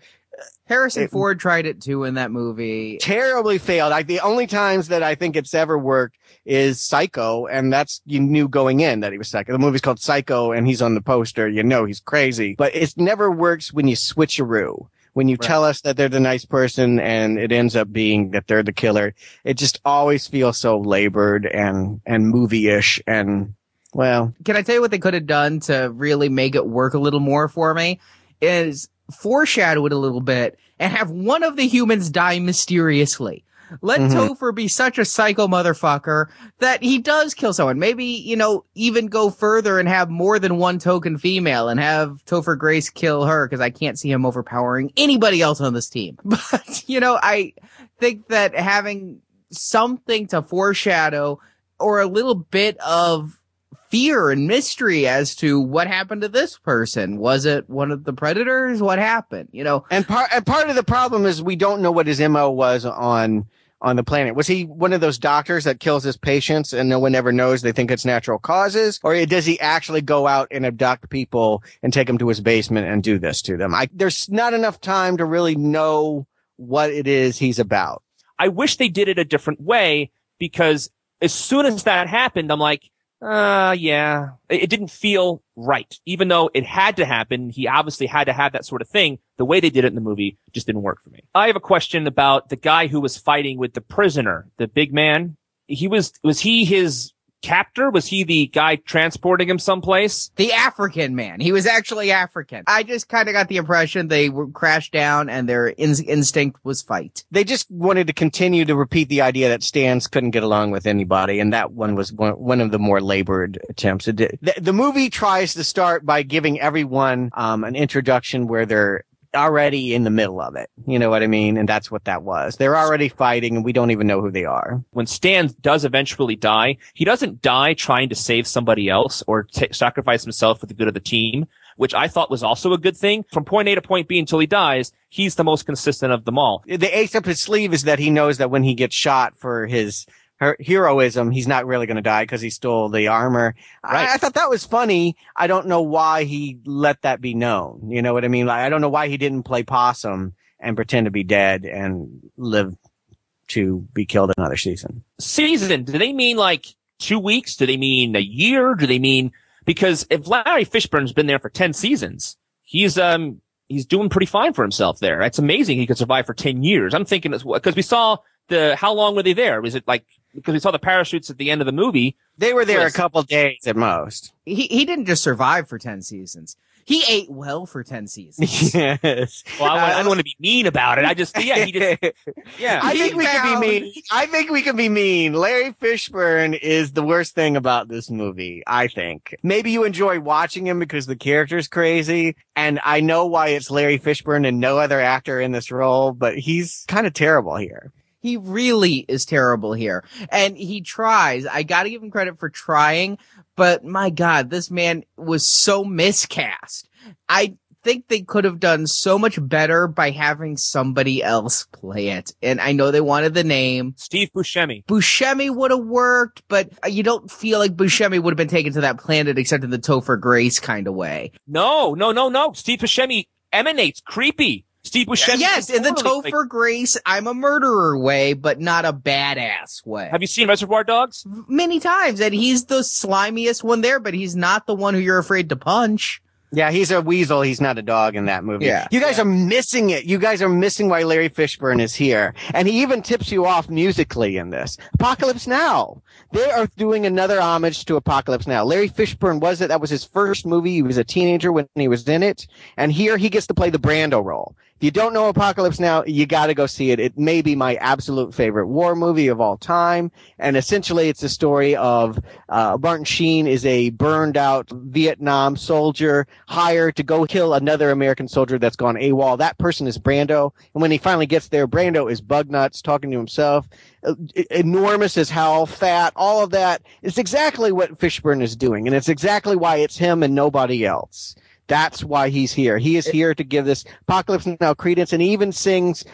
Harrison It- Ford tried it too in that movie. terribly failed. Like the only times that I think it's ever worked is Psycho, and that's you knew going in that he was Psycho. The movie's called Psycho, and he's on the poster. You know he's crazy, but it never works when you switcheroo. When you Right. tell us that they're the nice person and it ends up being that they're the killer, it just always feels so labored and and movie-ish and well, Can I tell you what they could have done to really make it work a little more for me? Is foreshadow it a little bit and have one of the humans die mysteriously. Let Mhm. Topher be such a psycho motherfucker that he does kill someone. Maybe, you know, even go further and have more than one token female and have Topher Grace kill her because I can't see him overpowering anybody else on this team. [LAUGHS] But, you know, I think that having something to foreshadow or a little bit of fear and mystery as to what happened to this person. Was it one of the predators? What happened? You know, And part and part of the problem is we don't know what his mo was on on the planet. Was he one of those doctors that kills his patients and no one ever knows? They think it's natural causes, or does he actually go out and abduct people and take them to his basement and do this to them? I, there's not enough time to really know what it is he's about. I wish they did it a different way because as soon as that happened, I'm like, uh, yeah, it, it didn't feel right. Even though it had to happen, he obviously had to have that sort of thing. The way they did it in the movie just didn't work for me. I have a question about the guy who was fighting with the prisoner, the big man. He was, was he his captor? Was he the guy transporting him someplace? the African man. He was actually African. I just kind of got the impression they were crashed down and their in- instinct was fight. They just wanted to continue to repeat the idea that Stans couldn't get along with anybody, and that one was one, one of the more labored attempts. It did. The, the movie tries to start by giving everyone um, an introduction where they're already in the middle of it. You know what I mean? And that's what that was. They're already fighting, and we don't even know who they are. when Stan does eventually die, he doesn't die trying to save somebody else or ta sacrifice himself for the good of the team, which I thought was also a good thing. From point A to point B until he dies, he's the most consistent of them all. The ace up his sleeve is that he knows that when he gets shot for his her heroism, he's not really going to die because he stole the armor. Right. I, I thought that was funny. I don't know why he let that be known. You know what I mean? Like, I don't know why he didn't play possum and pretend to be dead and live to be killed another season. Season, do they mean like two weeks? Do they mean a year? Do they mean, because if Larry Fishburne's been there for 10 seasons, he's, um, he's doing pretty fine for himself there. It's amazing he could survive for 10 years. I'm thinking, because we saw the, how long were they there? Was it like, because we saw the parachutes at the end of the movie. They were there Yes. a couple days at most. He he didn't just survive for 10 seasons. He ate well for 10 seasons. [LAUGHS] yes. Well, I, want- I Uh, don't want to be mean about it. I just, yeah, he just, [LAUGHS] yeah. I think we can be mean. I think we can be mean. Larry Fishburne is the worst thing about this movie, I think. Maybe you enjoy watching him because the character's crazy, and I know why it's Larry Fishburne and no other actor in this role, but he's kind of terrible here. He really is terrible here. And he tries. I gotta give him credit for trying, but my God, this man was so miscast. I think they could have done so much better by having somebody else play it. And I know they wanted the name. Steve Buscemi. Buscemi would have worked, but you don't feel like Buscemi would have been taken to that planet except in the Topher Grace kind of way. No, no, no, no. Steve Buscemi emanates creepy. Steve Buscemi. yes, in the totally, like- Grace, I'm a murderer way, but not a badass way. have you seen Reservoir Dogs? Many times, and he's the slimiest one there, but he's not the one who you're afraid to punch. Yeah, he's a weasel. He's not a dog in that movie. Yeah. You guys are missing it. You guys are missing why Larry Fishburne is here. And he even tips you off musically in this. Apocalypse Now. They are doing another homage to Apocalypse Now. Larry Fishburne was it. That was his first movie. He was a teenager when he was in it. And here he gets to play the Brando role. If you don't know Apocalypse Now, you gotta go see it. It may be my absolute favorite war movie of all time. And essentially it's a story of, uh, Martin Sheen is a burned out Vietnam soldier hired to go kill another American soldier that's gone AWOL. That person is Brando. And when he finally gets there, Brando is bug nuts talking to himself. Uh, enormous as hell, fat, all of that. It's exactly what Fishburne is doing. And it's exactly why it's him and nobody else. That's why he's here. He is here to give this Apocalypse Now credence and he even sings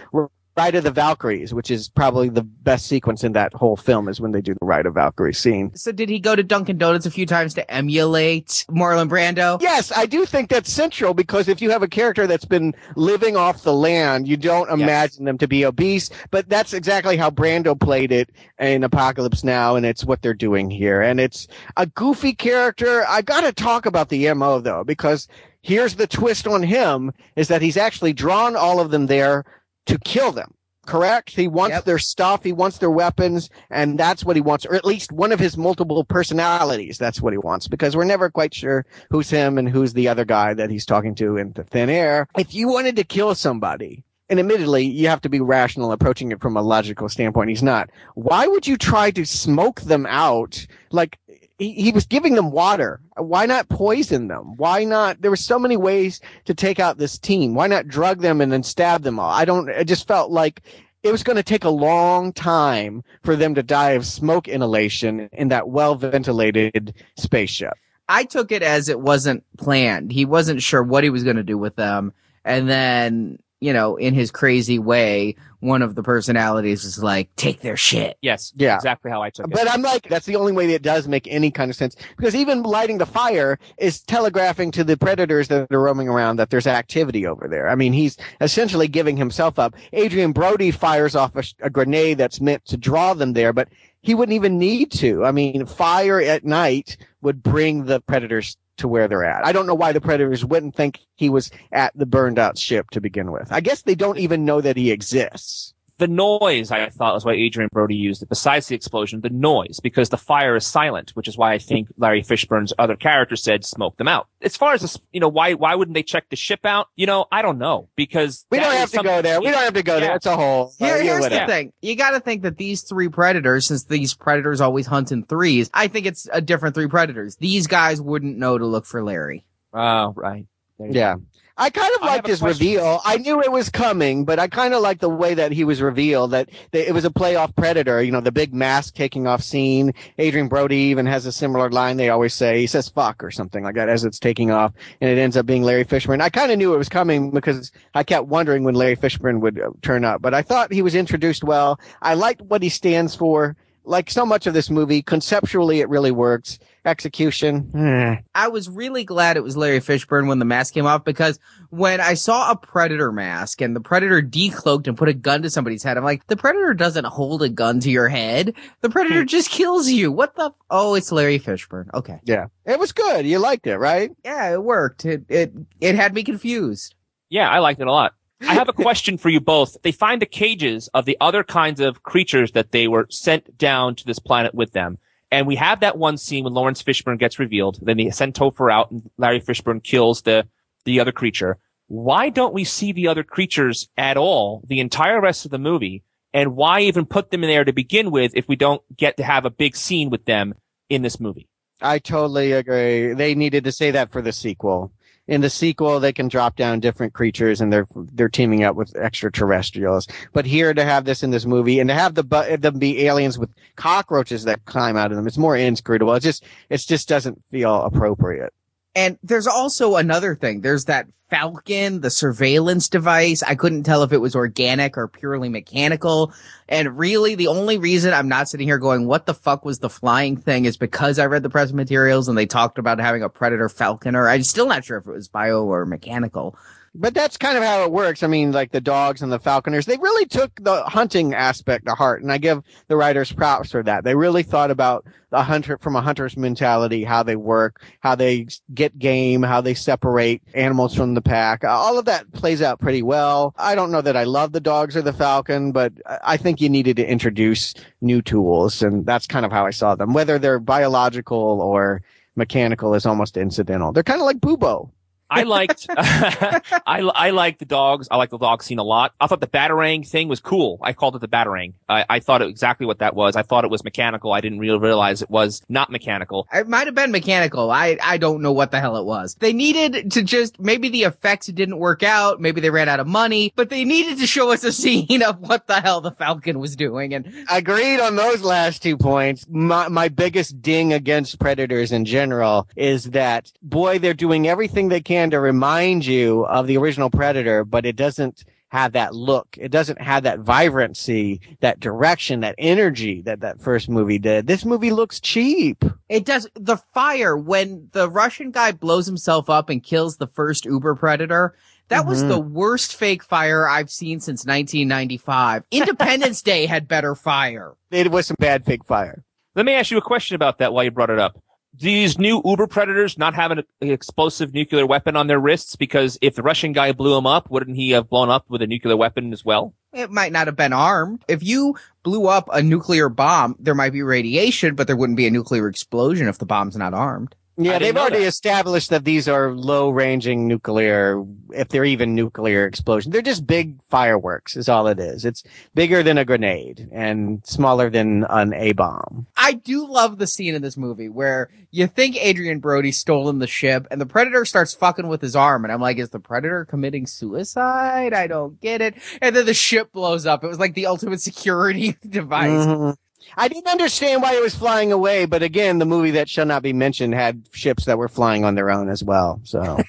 Ride of the Valkyries, which is probably the best sequence in that whole film is when they do the Ride of Valkyries scene. So did he go to Dunkin' Donuts a few times to emulate Marlon Brando? Yes, I do think that's central because if you have a character that's been living off the land, you don't imagine them to be obese. But that's exactly how Brando played it in Apocalypse Now, and it's what they're doing here. And it's a goofy character. I gotta talk about the MO though, because here's the twist on him is that he's actually drawn all of them there to kill them. Correct? He wants Yep. their stuff. He wants their weapons. And that's what he wants, or at least one of his multiple personalities. That's what he wants because we're never quite sure who's him and who's the other guy that he's talking to in the thin air. If you wanted to kill somebody, and admittedly, you have to be rational approaching it from a logical standpoint. He's not. Why would you try to smoke them out? Like, he, he was giving them water. Why not poison them? Why not? There were so many ways to take out this team. Why not drug them and then stab them all? I don't, it just felt like it was going to take a long time for them to die of smoke inhalation in that well ventilated spaceship. I took it as it wasn't planned. He wasn't sure what he was going to do with them. And then, you know, in his crazy way, one of the personalities is like, take their shit. Yes. Yeah. Exactly how I took it. But I'm like, that's the only way that it does make any kind of sense. Because even lighting the fire is telegraphing to the predators that are roaming around that there's activity over there. I mean, he's essentially giving himself up. Adrien Brody fires off a, a grenade that's meant to draw them there, but he wouldn't even need to. I mean, fire at night would bring the predators to where they're at. I don't know why the predators wouldn't think he was at the burned out ship to begin with. I guess they don't even know that he exists. The noise I thought was why Adrien Brody used it. Besides the explosion, the noise, because the fire is silent, which is why I think Larry Fishburne's other character said smoke them out. As far as this, you know, why why wouldn't they check the ship out? You know, I don't know because We don't have to go there. We don't have to go there. Yeah. It's a whole. Here, here's whatever. the thing. You got to think that these three predators, since these predators always hunt in threes, I think it's a different three predators. These guys wouldn't know to look for Larry. Oh, right. Yeah. go. I kind of liked his question. reveal. I knew it was coming, but I kind of liked the way that he was revealed. That, that it was a playoff predator. You know, the big mask taking off scene. Adrien Brody even has a similar line. They always say he says "fuck" or something like that as it's taking off, and it ends up being Larry Fishburne. I kind of knew it was coming because I kept wondering when Larry Fishburne would uh, turn up. But I thought he was introduced well. I liked what he stands for. Like so much of this movie, conceptually it really works. Execution, eh. I was really glad it was Larry Fishburne when the mask came off because when I saw a predator mask and the predator decloaked and put a gun to somebody's head, I'm like, the predator doesn't hold a gun to your head. The predator just kills you. What the? Oh, it's Larry Fishburne. Okay. yeah, it was good. You liked it, right? Yeah, it worked. It, it, it had me confused. Yeah, I liked it a lot. I have a [LAUGHS] question for you both. They find the cages of the other kinds of creatures that they were sent down to this planet with them. And we have that one scene when Laurence Fishburne gets revealed. Then they send Topher out and Larry Fishburne kills the, the other creature. Why don't we see the other creatures at all the entire rest of the movie? And why even put them in there to begin with if we don't get to have a big scene with them in this movie? I totally agree. They needed to say that for the sequel. In the sequel, they can drop down different creatures and they're, they're teaming up with extraterrestrials. But here to have this in this movie and to have the, bu- them be aliens with cockroaches that climb out of them, it's more inscrutable. It just, it just doesn't feel appropriate. And there's also another thing. There's that Falcon, the surveillance device. I couldn't tell if it was organic or purely mechanical. And really, the only reason I'm not sitting here going, what the fuck was the flying thing is because I read the press materials and they talked about having a Predator Falconer. I'm still not sure if it was bio or mechanical. But that's kind of how it works. I mean, like the dogs and the falconers, they really took the hunting aspect to heart, and I give the writers props for that. They really thought about the hunter from a hunter's mentality, how they work, how they get game, how they separate animals from the pack. Uh, all of that plays out pretty well. I don't know that I love the dogs or the falcon, but I think you needed to introduce new tools, and that's kind of how I saw them. Whether they're biological or mechanical is almost incidental. They're kind of like Bubo. I liked, [LAUGHS] I, I liked the dogs. I like the dog scene a lot. I thought the batarang thing was cool. I called it the batarang. I, I thought it exactly what that was. I thought it was mechanical. I didn't really realize it was not mechanical. It might have been mechanical. I, I don't know what the hell it was. They needed to just, maybe the effects didn't work out. Maybe they ran out of money, but they needed to show us a [LAUGHS] scene of what the hell the Falcon was doing. And agreed on those last two points. My, my biggest ding against Predators in general is that, boy, they're doing everything they can to remind you of the original Predator, but it doesn't have that look. It doesn't have that vibrancy, that direction, that energy that that first movie did. This movie looks cheap. It does. The fire, when the Russian guy blows himself up and kills the first Uber Predator, that mm-hmm. was the worst fake fire I've seen since 1995. [LAUGHS] Independence Day had better fire. It was some bad fake fire. Let me ask you a question about that while you brought it up these new Uber predators not have an explosive nuclear weapon on their wrists because if the Russian guy blew him up, wouldn't he have blown up with a nuclear weapon as well? It might not have been armed. If you blew up a nuclear bomb, there might be radiation, but there wouldn't be a nuclear explosion if the bomb's not armed. Yeah, they've already that. established that these are low ranging nuclear, if they're even nuclear explosions. They're just big fireworks is all it is. It's bigger than a grenade and smaller than an A bomb. I do love the scene in this movie where you think Adrien Brody's stolen the ship and the predator starts fucking with his arm. And I'm like, is the predator committing suicide? I don't get it. And then the ship blows up. It was like the ultimate security [LAUGHS] device. Mm-hmm. I didn't understand why it was flying away, but again, the movie that shall not be mentioned had ships that were flying on their own as well. So. [LAUGHS]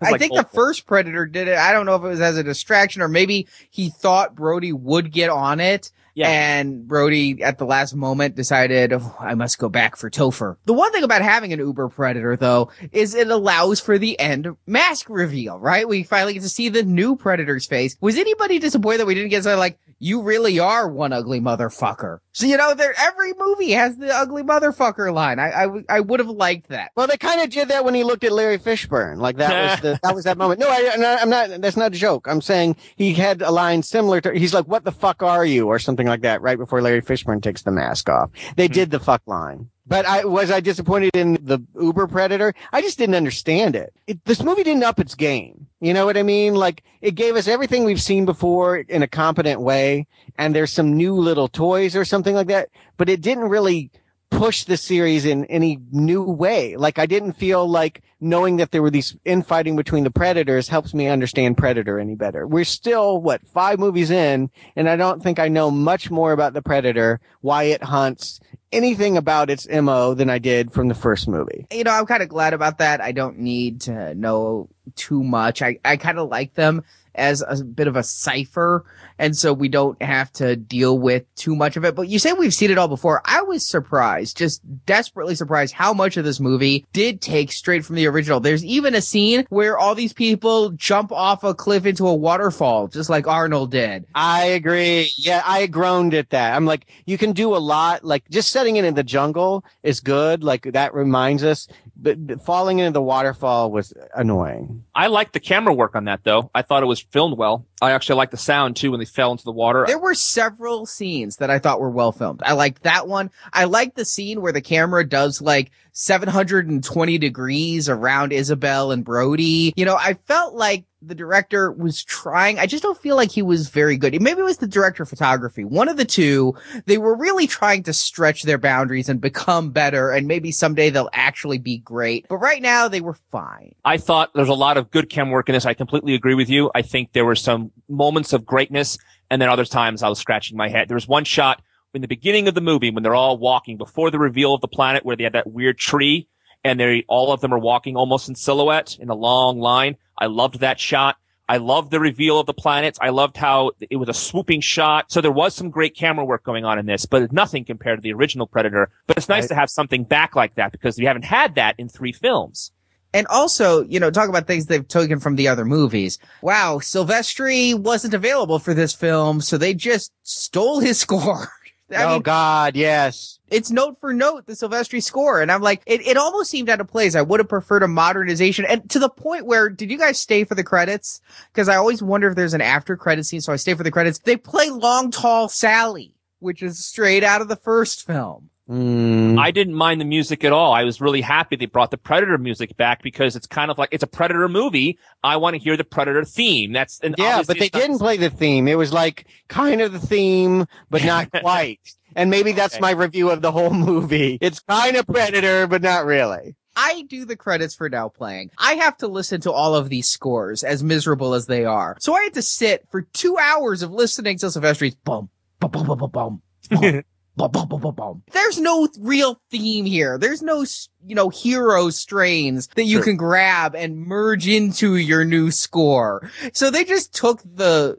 I like think the first Predator did it. I don't know if it was as a distraction or maybe he thought Brody would get on it. Yeah. And Brody at the last moment decided, oh, I must go back for Topher. The one thing about having an Uber Predator though is it allows for the end mask reveal, right? We finally get to see the new Predator's face. Was anybody disappointed that we didn't get something like, you really are one ugly motherfucker. So, you know, there, every movie has the ugly motherfucker line. I, I, I would have liked that. Well, they kind of did that when he looked at Larry Fishburne. Like that was the, [LAUGHS] that was that moment. No, I, I'm not, that's not a joke. I'm saying he had a line similar to, he's like, what the fuck are you? Or something like that right before Larry Fishburne takes the mask off. They hmm. did the fuck line. But I was I disappointed in the Uber Predator. I just didn't understand it. it. This movie didn't up its game. You know what I mean? Like it gave us everything we've seen before in a competent way, and there's some new little toys or something like that. But it didn't really push the series in any new way. Like I didn't feel like knowing that there were these infighting between the predators helps me understand Predator any better. We're still, what, five movies in, and I don't think I know much more about the Predator, why it hunts, anything about its MO than I did from the first movie. You know, I'm kind of glad about that. I don't need to know too much. I, I kind of like them as a bit of a cipher. And so we don't have to deal with too much of it. But you say we've seen it all before. I was surprised, just desperately surprised how much of this movie did take straight from the original. There's even a scene where all these people jump off a cliff into a waterfall, just like Arnold did. I agree. Yeah, I groaned at that. I'm like, you can do a lot. Like just setting it in the jungle is good. Like that reminds us but falling into the waterfall was annoying. I liked the camera work on that though. I thought it was filmed well. I actually liked the sound too when they fell into the water. There were several scenes that I thought were well filmed. I liked that one. I liked the scene where the camera does like 720 degrees around Isabelle and Brody. You know, I felt like the director was trying. I just don't feel like he was very good. Maybe it was the director of photography. One of the two, they were really trying to stretch their boundaries and become better. And maybe someday they'll actually be great. But right now they were fine. I thought there's a lot of good chem work in this. I completely agree with you. I think there were some moments of greatness. And then other times I was scratching my head. There was one shot in the beginning of the movie when they're all walking before the reveal of the planet where they had that weird tree and they all of them are walking almost in silhouette in a long line. I loved that shot. I loved the reveal of the planets. I loved how it was a swooping shot. So there was some great camera work going on in this, but nothing compared to the original Predator. But it's nice I, to have something back like that because we haven't had that in three films. And also, you know, talk about things they've taken from the other movies. Wow, Silvestri wasn't available for this film, so they just stole his [LAUGHS] score. I oh mean, God, yes. it's note for note the Silvestri score. And I'm like, it, it almost seemed out of place. I would have preferred a modernization. And to the point where, did you guys stay for the credits? Cause I always wonder if there's an after credit scene. So I stay for the credits. They play Long Tall Sally, which is straight out of the first film. Mm, I didn't mind the music at all. I was really happy they brought the Predator music back because it's kind of like it's a Predator movie. I want to hear the Predator theme. That's and yeah, but they didn't play the theme. It was like kind of the theme, but not [LAUGHS] quite. And maybe that's Okay. my review of the whole movie. It's kind of Predator, but not really. I do the credits for now playing. I have to listen to all of these scores, as miserable as they are. So I had to sit for two hours of listening to Silvestri's bum, bum, bum, bum, bum, bum, [LAUGHS] bum, bum, bum, bum, bum, bum. There's no real theme here. There's no, you know, hero strains that you Sure. can grab and merge into your new score. So they just took the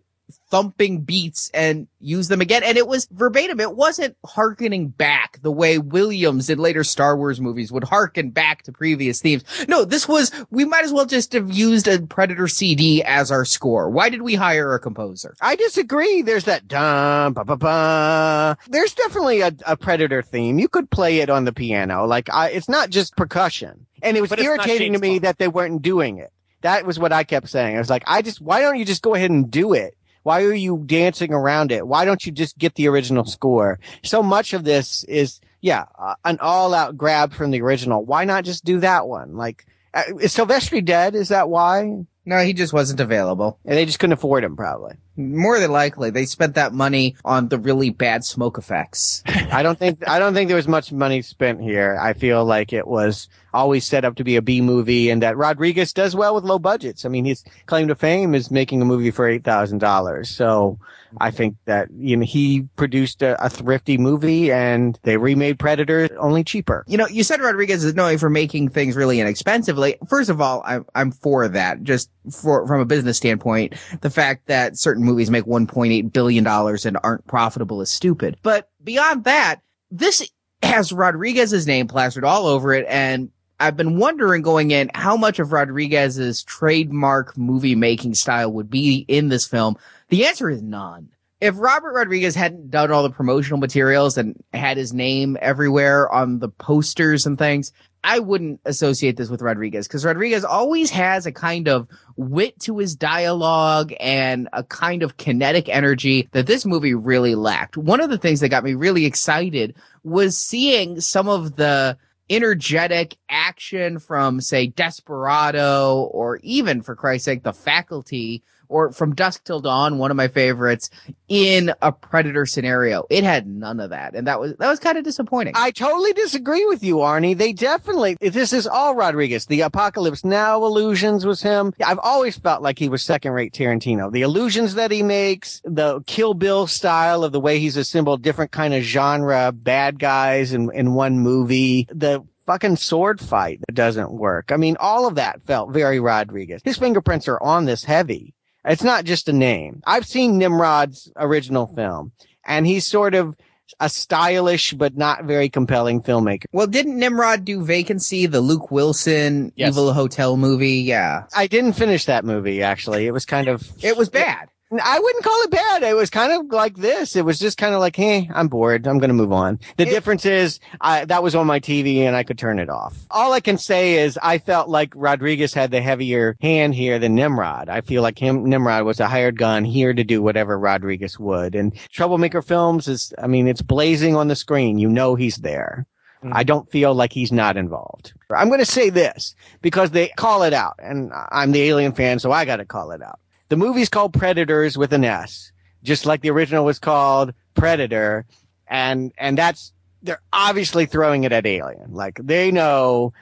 thumping beats and use them again. And it was verbatim. It wasn't harkening back the way Williams in later Star Wars movies would harken back to previous themes. No, this was, we might as well just have used a Predator CD as our score. Why did we hire a composer? I disagree. There's that dun ba ba ba. There's definitely a, a Predator theme. You could play it on the piano. Like I, it's not just percussion. And it was But irritating to me that they weren't doing it. That was what I kept saying. I was like, I just, why don't you just go ahead and do it? Why are you dancing around it? Why don't you just get the original score? So much of this is, yeah, uh, an all out grab from the original. Why not just do that one? Like, uh, is Silvestri dead? Is that why? No, he just wasn't available. And they just couldn't afford him, probably. More than likely, they spent that money on the really bad smoke effects. [LAUGHS] I don't think I don't think there was much money spent here. I feel like it was always set up to be a B movie, and that Rodriguez does well with low budgets. I mean, his claim to fame is making a movie for eight thousand dollars. So I think that you know he produced a, a thrifty movie, and they remade Predator only cheaper. You know, you said Rodriguez is known for making things really inexpensively. First of all, I'm, I'm for that. Just for, from a business standpoint, the fact that certain movies make $1.8 billion and aren't profitable is stupid. But beyond that, this has Rodriguez's name plastered all over it. And I've been wondering going in how much of Rodriguez's trademark movie making style would be in this film. The answer is none. If Robert Rodriguez hadn't done all the promotional materials and had his name everywhere on the posters and things, I wouldn't associate this with Rodriguez because Rodriguez always has a kind of wit to his dialogue and a kind of kinetic energy that this movie really lacked. One of the things that got me really excited was seeing some of the energetic action from say Desperado or even for Christ's sake the faculty or from Dusk Till Dawn, one of my favorites, in a Predator scenario. It had none of that. And that was, that was kind of disappointing. I totally disagree with you, Arnie. They definitely, this is all Rodriguez. The Apocalypse Now illusions was him. I've always felt like he was second rate Tarantino. The illusions that he makes, the Kill Bill style of the way he's assembled different kind of genre bad guys in, in one movie, the fucking sword fight that doesn't work. I mean, all of that felt very Rodriguez. His fingerprints are on this heavy. It's not just a name. I've seen Nimrod's original film and he's sort of a stylish but not very compelling filmmaker. well, didn't Nimrod do Vacancy, the Luke Wilson Yes. Evil Hotel movie? Yeah. I didn't finish that movie actually. It was kind of It was bad. I wouldn't call it bad. It was kind of like this. It was just kind of like, hey, I'm bored. I'm going to move on. The It- difference is I, that was on my TV and I could turn it off. All I can say is I felt like Rodriguez had the heavier hand here than Nimrod. I feel like him, Nimrod was a hired gun here to do whatever Rodriguez would. And Troublemaker Films is, I mean, it's blazing on the screen. You know he's there. Mm-hmm. I don't feel like he's not involved. I'm going to say this because they call it out and I'm the alien fan, so I got to call it out. The movie's called Predators with an S, just like the original was called Predator. And, and that's, they're obviously throwing it at Alien. Like they know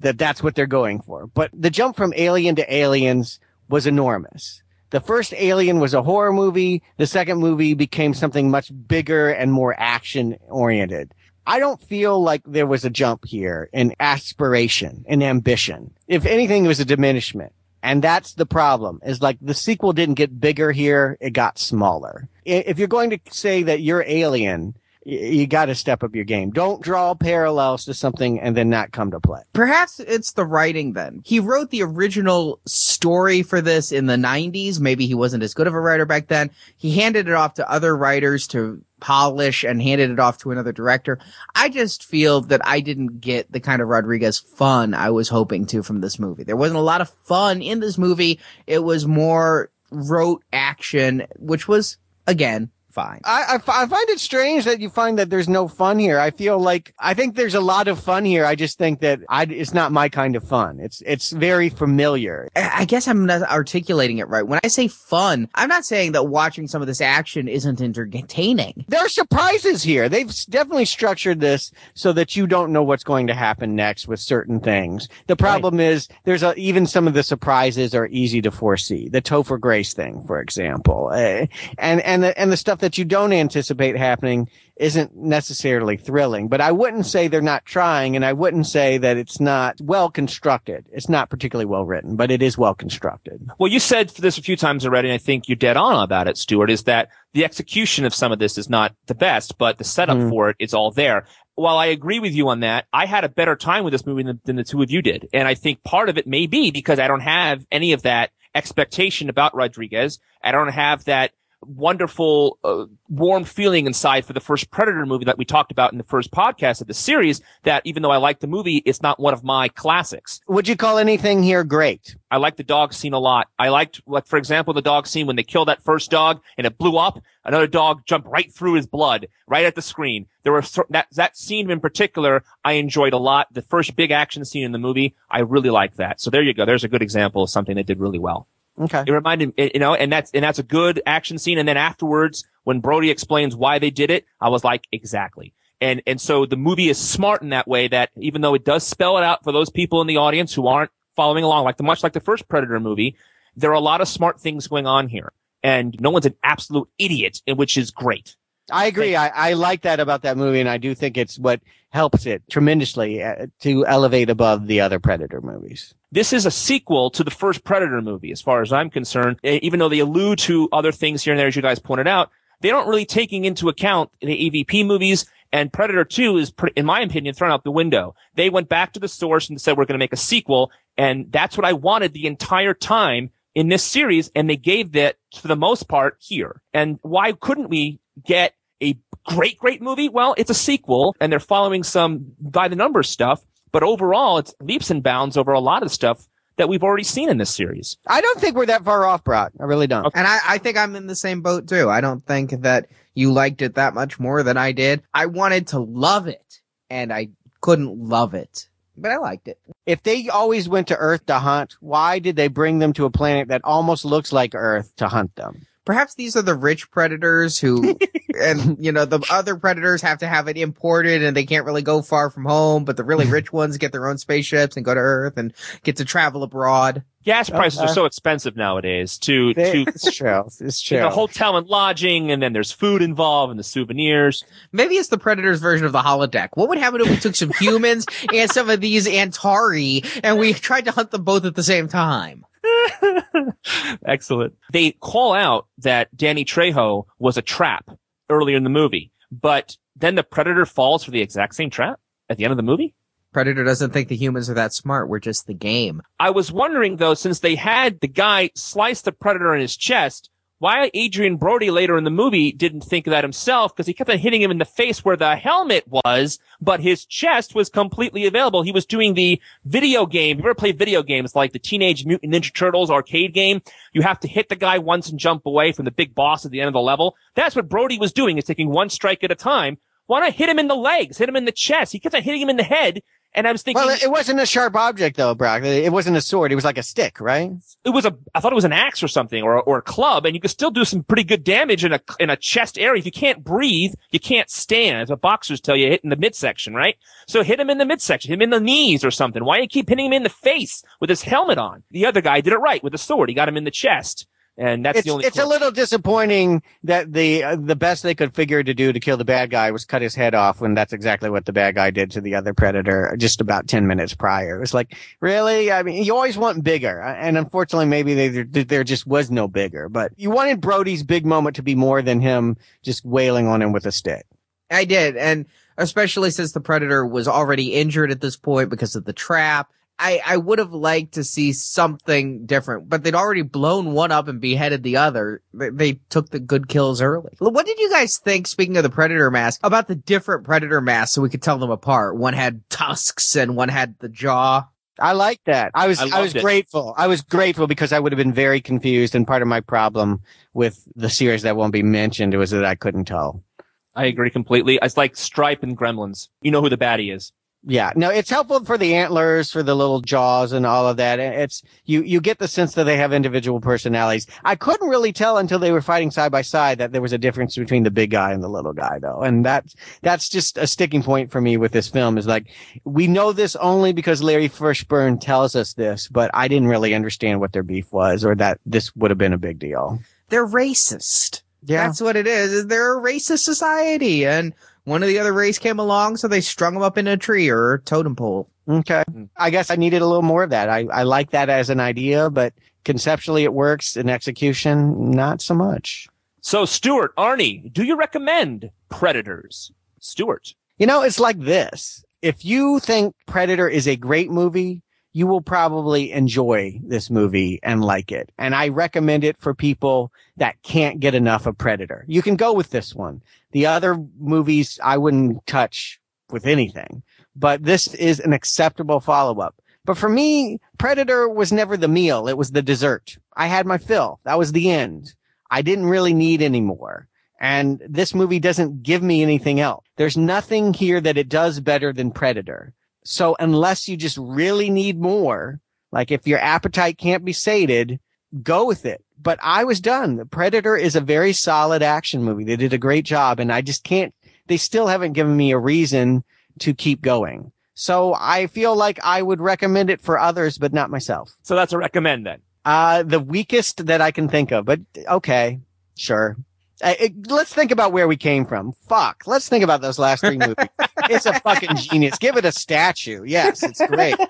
that that's what they're going for. But the jump from Alien to Aliens was enormous. The first Alien was a horror movie. The second movie became something much bigger and more action oriented. I don't feel like there was a jump here in aspiration and ambition. If anything, it was a diminishment. And that's the problem is like the sequel didn't get bigger here. It got smaller. If you're going to say that you're alien, you got to step up your game. Don't draw parallels to something and then not come to play. Perhaps it's the writing then. He wrote the original story for this in the 90s. Maybe he wasn't as good of a writer back then. He handed it off to other writers to polish and handed it off to another director. I just feel that I didn't get the kind of Rodriguez fun I was hoping to from this movie. There wasn't a lot of fun in this movie. It was more rote action, which was, again, fine. I, I I find it strange that you find that there's no fun here. I feel like I think there's a lot of fun here. I just think that I, it's not my kind of fun. It's it's very familiar. I guess I'm not articulating it right. When I say fun, I'm not saying that watching some of this action isn't entertaining. There are surprises here. They've definitely structured this so that you don't know what's going to happen next with certain things. The problem is there's a, even some of the surprises are easy to foresee. The Topher Grace thing, for example, uh, and and the, and the stuff that you don't anticipate happening isn't necessarily thrilling. But I wouldn't say they're not trying, and I wouldn't say that it's not well constructed. It's not particularly well written, but it is well constructed. Well, you said this a few times already, and I think you're dead on about it, Stuart, is that the execution of some of this is not the best, but the setup Mm. for it is all there. While I agree with you on that, I had a better time with this movie than, than the two of you did. And I think part of it may be because I don't have any of that expectation about Rodriguez. I don't have that wonderful, uh, warm feeling inside for the first Predator movie that we talked about in the first podcast of the series that even though I like the movie, it's not one of my classics. Would you call anything here great? I liked the dog scene a lot. I liked, like, for example, the dog scene when they killed that first dog and it blew up. Another dog jumped right through his blood, right at the screen. There were that that scene in particular I enjoyed a lot. The first big action scene in the movie, I really liked that. So there you go. There's a good example of something that did really well. Okay. It reminded me, you know, and that's and that's a good action scene. And then afterwards, when Brody explains why they did it, I was like, exactly. And and so the movie is smart in that way that even though it does spell it out for those people in the audience who aren't following along, like the much like the first Predator movie, there are a lot of smart things going on here, and no one's an absolute idiot, which is great. I agree. I, I like that about that movie, and I do think it's what helps it tremendously uh, to elevate above the other Predator movies. This is a sequel to the first Predator movie, as far as I'm concerned. Even though they allude to other things here and there, as you guys pointed out, they don't really taking into account the AVP movies. And Predator 2 is, in my opinion, thrown out the window. They went back to the source and said, we're going to make a sequel. And that's what I wanted the entire time in this series. And they gave that, for the most part, here. And why couldn't we get a great, great movie? Well, it's a sequel and they're following some by the numbers stuff. But overall, it's leaps and bounds over a lot of stuff that we've already seen in this series. I don't think we're that far off, Brock. I really don't. And I, I think I'm in the same boat too. I don't think that you liked it that much more than I did. I wanted to love it and I couldn't love it, but I liked it. If they always went to Earth to hunt, why did they bring them to a planet that almost looks like Earth to hunt them? Perhaps these are the rich predators who, [LAUGHS] and you know, the other predators have to have it imported and they can't really go far from home, but the really [LAUGHS] rich ones get their own spaceships and go to Earth and get to travel abroad. Gas uh-huh. prices are so expensive nowadays to, They- to it's true. It's [LAUGHS] true. the hotel and lodging, and then there's food involved and the souvenirs. Maybe it's the Predators version of the holodeck. What would happen if we took some humans and some of these Antari and we tried to hunt them both at the same time? [LAUGHS] Excellent. They call out that Danny Trejo was a trap earlier in the movie, but then the predator falls for the exact same trap at the end of the movie. Predator doesn't think the humans are that smart. We're just the game. I was wondering though, since they had the guy slice the predator in his chest, why Adrien Brody later in the movie didn't think of that himself because he kept on hitting him in the face where the helmet was, but his chest was completely available. He was doing the video game. You ever play video games like the Teenage Mutant Ninja Turtles arcade game? You have to hit the guy once and jump away from the big boss at the end of the level. That's what Brody was doing, is taking one strike at a time. Why not hit him in the legs, hit him in the chest? He kept on hitting him in the head. And I was thinking, well, it, wasn't a sharp object though, Brock. It wasn't a sword. It was like a stick, right? it was a I thought it was an axe or something or or a club, and you could still do some pretty good damage in a in a chest area. If you can't breathe, you can't stand. As what boxers tell you, hit in the midsection, right? So hit him in the midsection, hit him in the knees or something. Why do you keep hitting him in the face with his helmet on? The other guy did it right with a sword. He got him in the chest, and that's It's the only. it's a little disappointing that the uh, the best they could figure to do to kill the bad guy was cut his head off when that's exactly what the bad guy did to the other predator just about 10 minutes prior. It was like, really? I mean, you always want bigger. Uh, And unfortunately, maybe they, there, there just was no bigger, but you wanted Brody's big moment to be more than him just wailing on him with a stick. I did, and especially since the predator was already injured at this point because of the trap. I, I would have liked to see something different, but they'd already blown one up and beheaded the other. They, they took the good kills early. What did you guys think, speaking of the predator mask, about the different predator masks so we could tell them apart? One had tusks and one had the jaw. I like that. I was I I, was it. grateful. I was grateful because I would have been very confused. And part of my problem with the series that won't be mentioned was that I couldn't tell. I agree completely. It's like Stripe and Gremlins. You know who the baddie is. Yeah, no, it's helpful for the antlers, for the little jaws and all of that. It's, you, you get the sense that they have individual personalities. I couldn't really tell until they were fighting side by side that there was a difference between the big guy and the little guy though. And that's, that's just a sticking point for me with this film is like, we know this only because Larry Fishburne tells us this, but I didn't really understand what their beef was or that this would have been a big deal. They're racist. Yeah. That's what it is. is They're a racist society and one of the other race came along, so they strung them up in a tree or a totem pole. Okay. I guess I needed a little more of that. I, I like that as an idea, but conceptually it works. In execution, not so much. So, Stuart, Arnie, do you recommend Predators? Stuart. You know, it's like this. If you think Predator is a great movie, you will probably enjoy this movie and like it. And I recommend it for people that can't get enough of Predator. You can go with this one. The other movies I wouldn't touch with anything, but this is an acceptable follow up. But for me, Predator was never the meal. It was the dessert. I had my fill. That was the end. I didn't really need any more. And this movie doesn't give me anything else. There's nothing here that it does better than Predator. So unless you just really need more, like if your appetite can't be sated, go with it. But I was done. The Predator is a very solid action movie. They did a great job and I just can't, they still haven't given me a reason to keep going. So I feel like I would recommend it for others, but not myself. So that's a recommend then. Uh, the weakest that I can think of, but okay, sure. Uh, it- let's think about where we came from. Fuck. Let's think about those last three movies. [LAUGHS] it's a fucking genius. Give it a statue. Yes, it's great. [LAUGHS]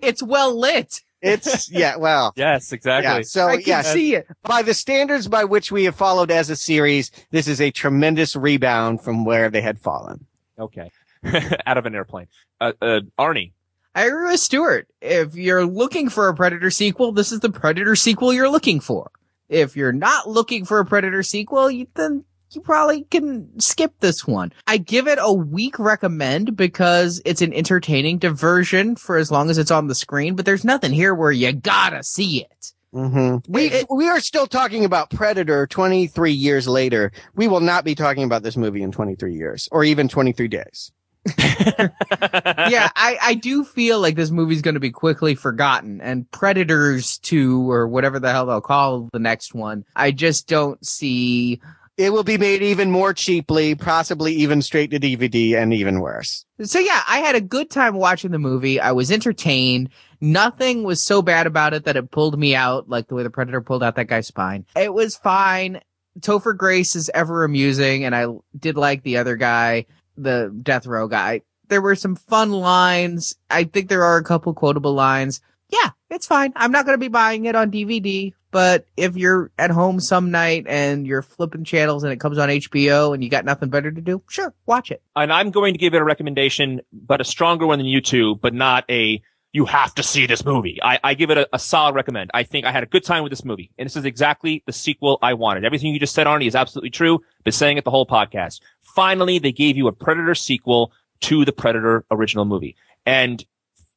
It's well lit. It's, yeah, well. Yes, exactly. Yeah, so I can yeah, see it. by the standards by which we have followed as a series, this is a tremendous rebound from where they had fallen. Okay. [LAUGHS] Out of an airplane. Uh, uh, Arnie. I agree with Stuart. If you're looking for a Predator sequel, this is the Predator sequel you're looking for. If you're not looking for a Predator sequel, you, then you probably can skip this one. I give it a weak recommend because it's an entertaining diversion for as long as it's on the screen, but there's nothing here where you gotta see it. Mm-hmm. We It- we are still talking about Predator 23 years later. We will not be talking about this movie in 23 years or even 23 days. [LAUGHS] yeah, I, I do feel like this movie's going to be quickly forgotten and Predators 2 or whatever the hell they'll call the next one. I just don't see. It will be made even more cheaply, possibly even straight to DVD and even worse. So yeah, I had a good time watching the movie. I was entertained. Nothing was so bad about it that it pulled me out like the way the Predator pulled out that guy's spine. It was fine. Topher Grace is ever amusing and I did like the other guy, the death row guy. There were some fun lines. I think there are a couple quotable lines. Yeah, it's fine. I'm not going to be buying it on DVD, but if you're at home some night and you're flipping channels and it comes on HBO and you got nothing better to do, sure, watch it. and I'm going to give it a recommendation, but a stronger one than you two, but not a you have to see this movie. I, I give it a, a solid recommend. I think I had a good time with this movie, and this is exactly the sequel I wanted. Everything you just said, Arnie, is absolutely true. Been saying it the whole podcast. Finally, they gave you a Predator sequel to the Predator original movie, and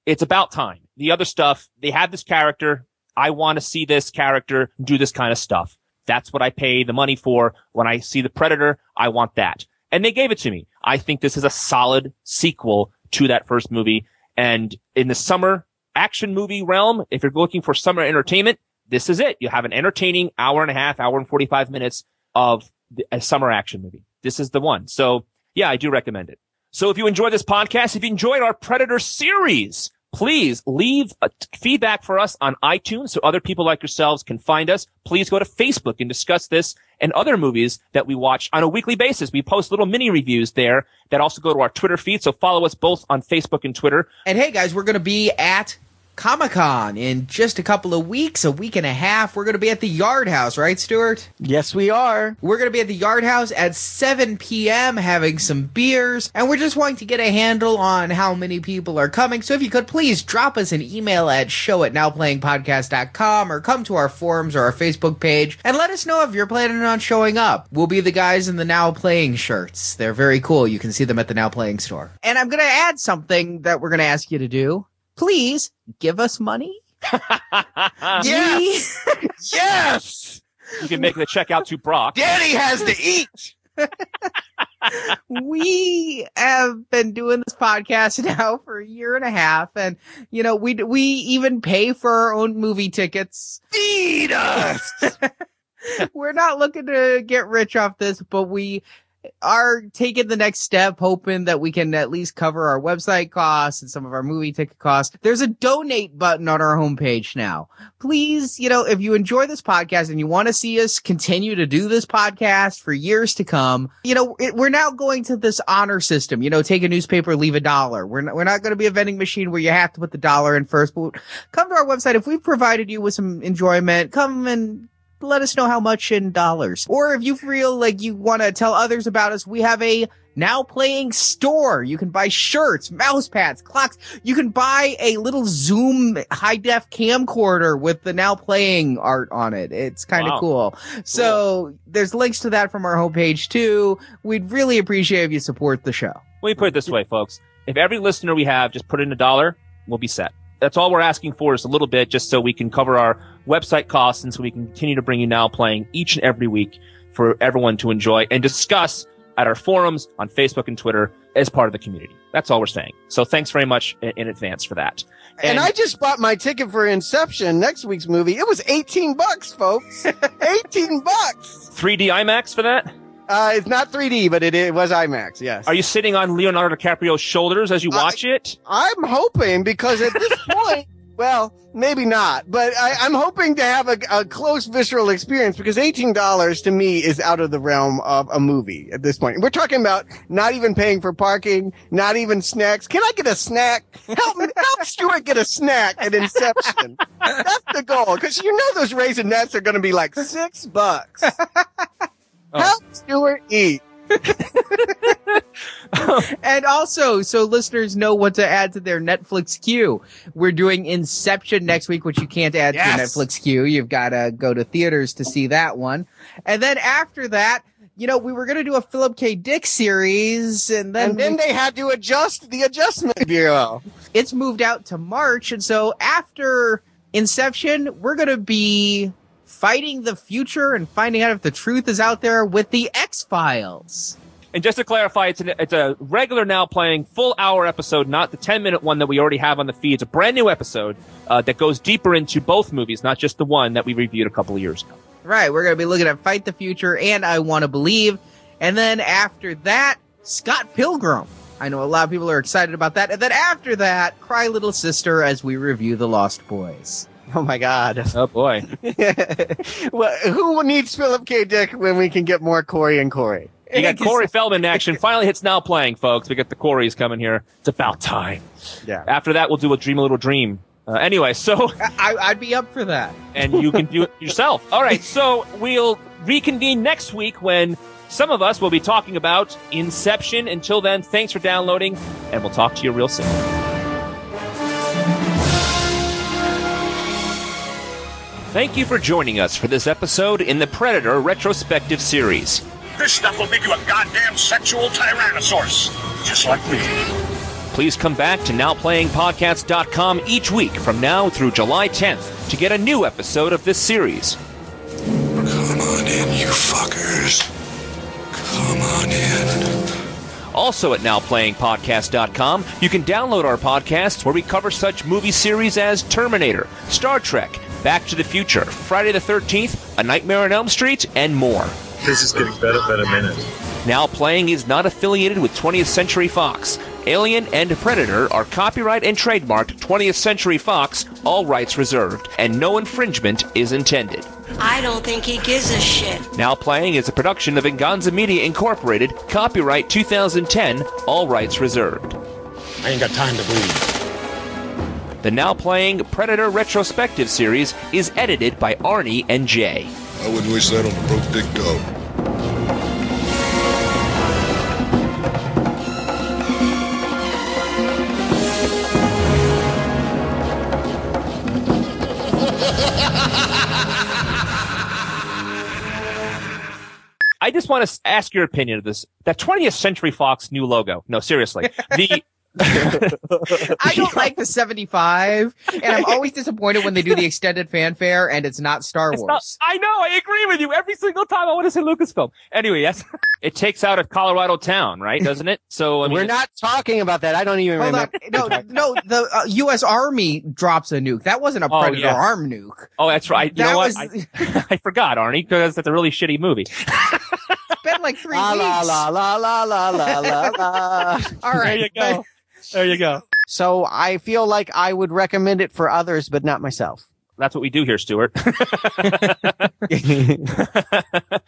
it's about time. The other stuff, they have this character. I want to see this character do this kind of stuff. That's what I pay the money for. When I see the Predator, I want that. And they gave it to me. I think this is a solid sequel to that first movie. And in the summer action movie realm, if you're looking for summer entertainment, this is it. You have an entertaining hour and a half, hour and 45 minutes of a summer action movie. This is the one. So yeah, I do recommend it. So if you enjoy this podcast, if you enjoyed our Predator series, please leave feedback for us on iTunes so other people like yourselves can find us. Please go to Facebook and discuss this and other movies that we watch on a weekly basis. We post little mini reviews there that also go to our Twitter feed. So follow us both on Facebook and Twitter. And hey guys, we're going to be at Comic Con in just a couple of weeks, a week and a half. We're going to be at the Yard House, right, Stuart? Yes, we are. We're going to be at the Yard House at 7 p.m. having some beers, and we're just wanting to get a handle on how many people are coming. So if you could please drop us an email at show at nowplayingpodcast.com or come to our forums or our Facebook page and let us know if you're planning on showing up. We'll be the guys in the Now Playing shirts. They're very cool. You can see them at the Now Playing store. And I'm going to add something that we're going to ask you to do. Please give us money. [LAUGHS] Yes! [LAUGHS] yes! You can make the check out to Brock. Daddy has to eat! [LAUGHS] we have been doing this podcast now for a year and a half and you know we we even pay for our own movie tickets Feed us! we're not looking to get rich off this but we are taking the next step hoping that we can at least cover our website costs and some of our movie ticket costs. There's a donate button on our homepage now. Please you know if you enjoy this podcast and you want to see us continue to do this podcast for years to come you know it, we're now going to this honor system. You know take a newspaper leave a dollar. We're not, we're not going to be a vending machine where you have to put the dollar in first but come to our website. If we've provided you with some enjoyment come and let us know how much in dollars. Or if you feel like you want to tell others about us, we have a now playing store. You can buy shirts, mouse pads, clocks. You can buy a little Zoom high def camcorder with the now playing art on it. It's kind of Wow. cool. So there's links to that from our homepage too. We'd really appreciate if you support the show. Let me put it this way, folks. If every listener we have just put in a dollar, we'll be set. That's all we're asking for is a little bit just so we can cover our website costs and so we can continue to bring you now playing each and every week for everyone to enjoy and discuss at our forums on Facebook and Twitter as part of the community. That's all we're saying. So thanks very much in, in advance for that. And I just bought my ticket for Inception, next week's movie. It was 18 bucks, folks. [LAUGHS] 18 bucks. 3D IMAX for that? Uh, it's not 3D, but it, it was IMAX, yes. Are you sitting on Leonardo DiCaprio's shoulders as you I- watch it? I'm hoping because at this [LAUGHS] point, well, maybe not, but I, I'm hoping to have a, a close visceral experience because $18 to me is out of the realm of a movie at this point. We're talking about not even paying for parking, not even snacks. Can I get a snack? Help me, help Stuart get a snack at Inception. [LAUGHS] That's the goal because you know those raisinets are going to be like six bucks. [LAUGHS] Oh. Help Stuart eat. [LAUGHS] Oh. And also, so listeners know what to add to their Netflix queue. We're doing Inception next week, which you can't add to your Netflix queue. You've got to go to theaters to see that one. And then after that, you know, we were going to do a Philip K. Dick series, and then, And then we- they had to adjust the adjustment bureau. it's moved out to March. And so after Inception, we're going to be fighting the future and finding out if the truth is out there with the X Files. And just to clarify, it's, an, it's a regular now playing full hour episode, not the 10 minute one that we already have on the feed. It's a brand new episode uh, that goes deeper into both movies, not just the one that we reviewed a couple of years ago. Right, we're going to be looking at Fight the Future and I Want to Believe. And then after that, Scott Pilgrim. I know a lot of people are excited about that. And then after that, Cry Little Sister as we review The Lost Boys. [LAUGHS] Oh my God. Oh boy. [LAUGHS] well, who needs Philip K. Dick when we can get more Corey and Corey? You got Corey Feldman in action. [LAUGHS] Finally hits now playing, folks. We got the Corey's coming here. It's about time. Yeah. After that, we'll do a Dream a Little Dream. Uh, anyway, so, I, I'd be up for that. and you can do it yourself. All right, so we'll reconvene next week when some of us will be talking about Inception. Until then, thanks for downloading, and we'll talk to you real soon. Thank you for joining us for this episode in the Predator Retrospective Series. This stuff will make you a goddamn sexual tyrannosaurus. Just like me. Please come back to NowPlayingPodcast.com each week from now through July 10th to get a new episode of this series. Come on in, you fuckers. Come on in. Also at NowPlayingPodcast.com, you can download our podcasts where we cover such movie series as Terminator, Star Trek, Back to the Future, Friday the 13th, A Nightmare on Elm Street, and more. This is getting better by the minute. Now Playing is not affiliated with 20th Century Fox. Alien and Predator are copyright and trademarked 20th Century Fox, all rights reserved, and no infringement is intended. I don't think he gives a shit. Now Playing is a production of Inganza Media Incorporated, copyright 2010, all rights reserved. I ain't got time to bleed. The now playing Predator retrospective series is edited by Arnie and Jay. I wouldn't wish that on a broke dick dog. I just want to ask your opinion of this. That 20th Century Fox new logo. No, seriously. [LAUGHS] The [LAUGHS] I don't like the 75, and I'm always disappointed when they do the extended fanfare and it's not Star It's Wars. not, I know, I agree with you every single time I want to say Lucasfilm. Anyway, yes. [LAUGHS] It takes out a Colorado town, right? Doesn't it? So, I mean, We're not talking about that. I don't even Hold on. remember. No, [LAUGHS] no, the uh, U.S. Army drops a nuke. That wasn't a Oh, Predator yeah. arm nuke. Oh, that's right. You That know what? was- I, I forgot, Arnie, because that's a really shitty movie. It's been like three La la weeks. la la la la la la la. All right. There you go. There you go. So I feel like I would recommend it for others, but not myself. That's what we do here, Stuart. [LAUGHS] [LAUGHS] [LAUGHS]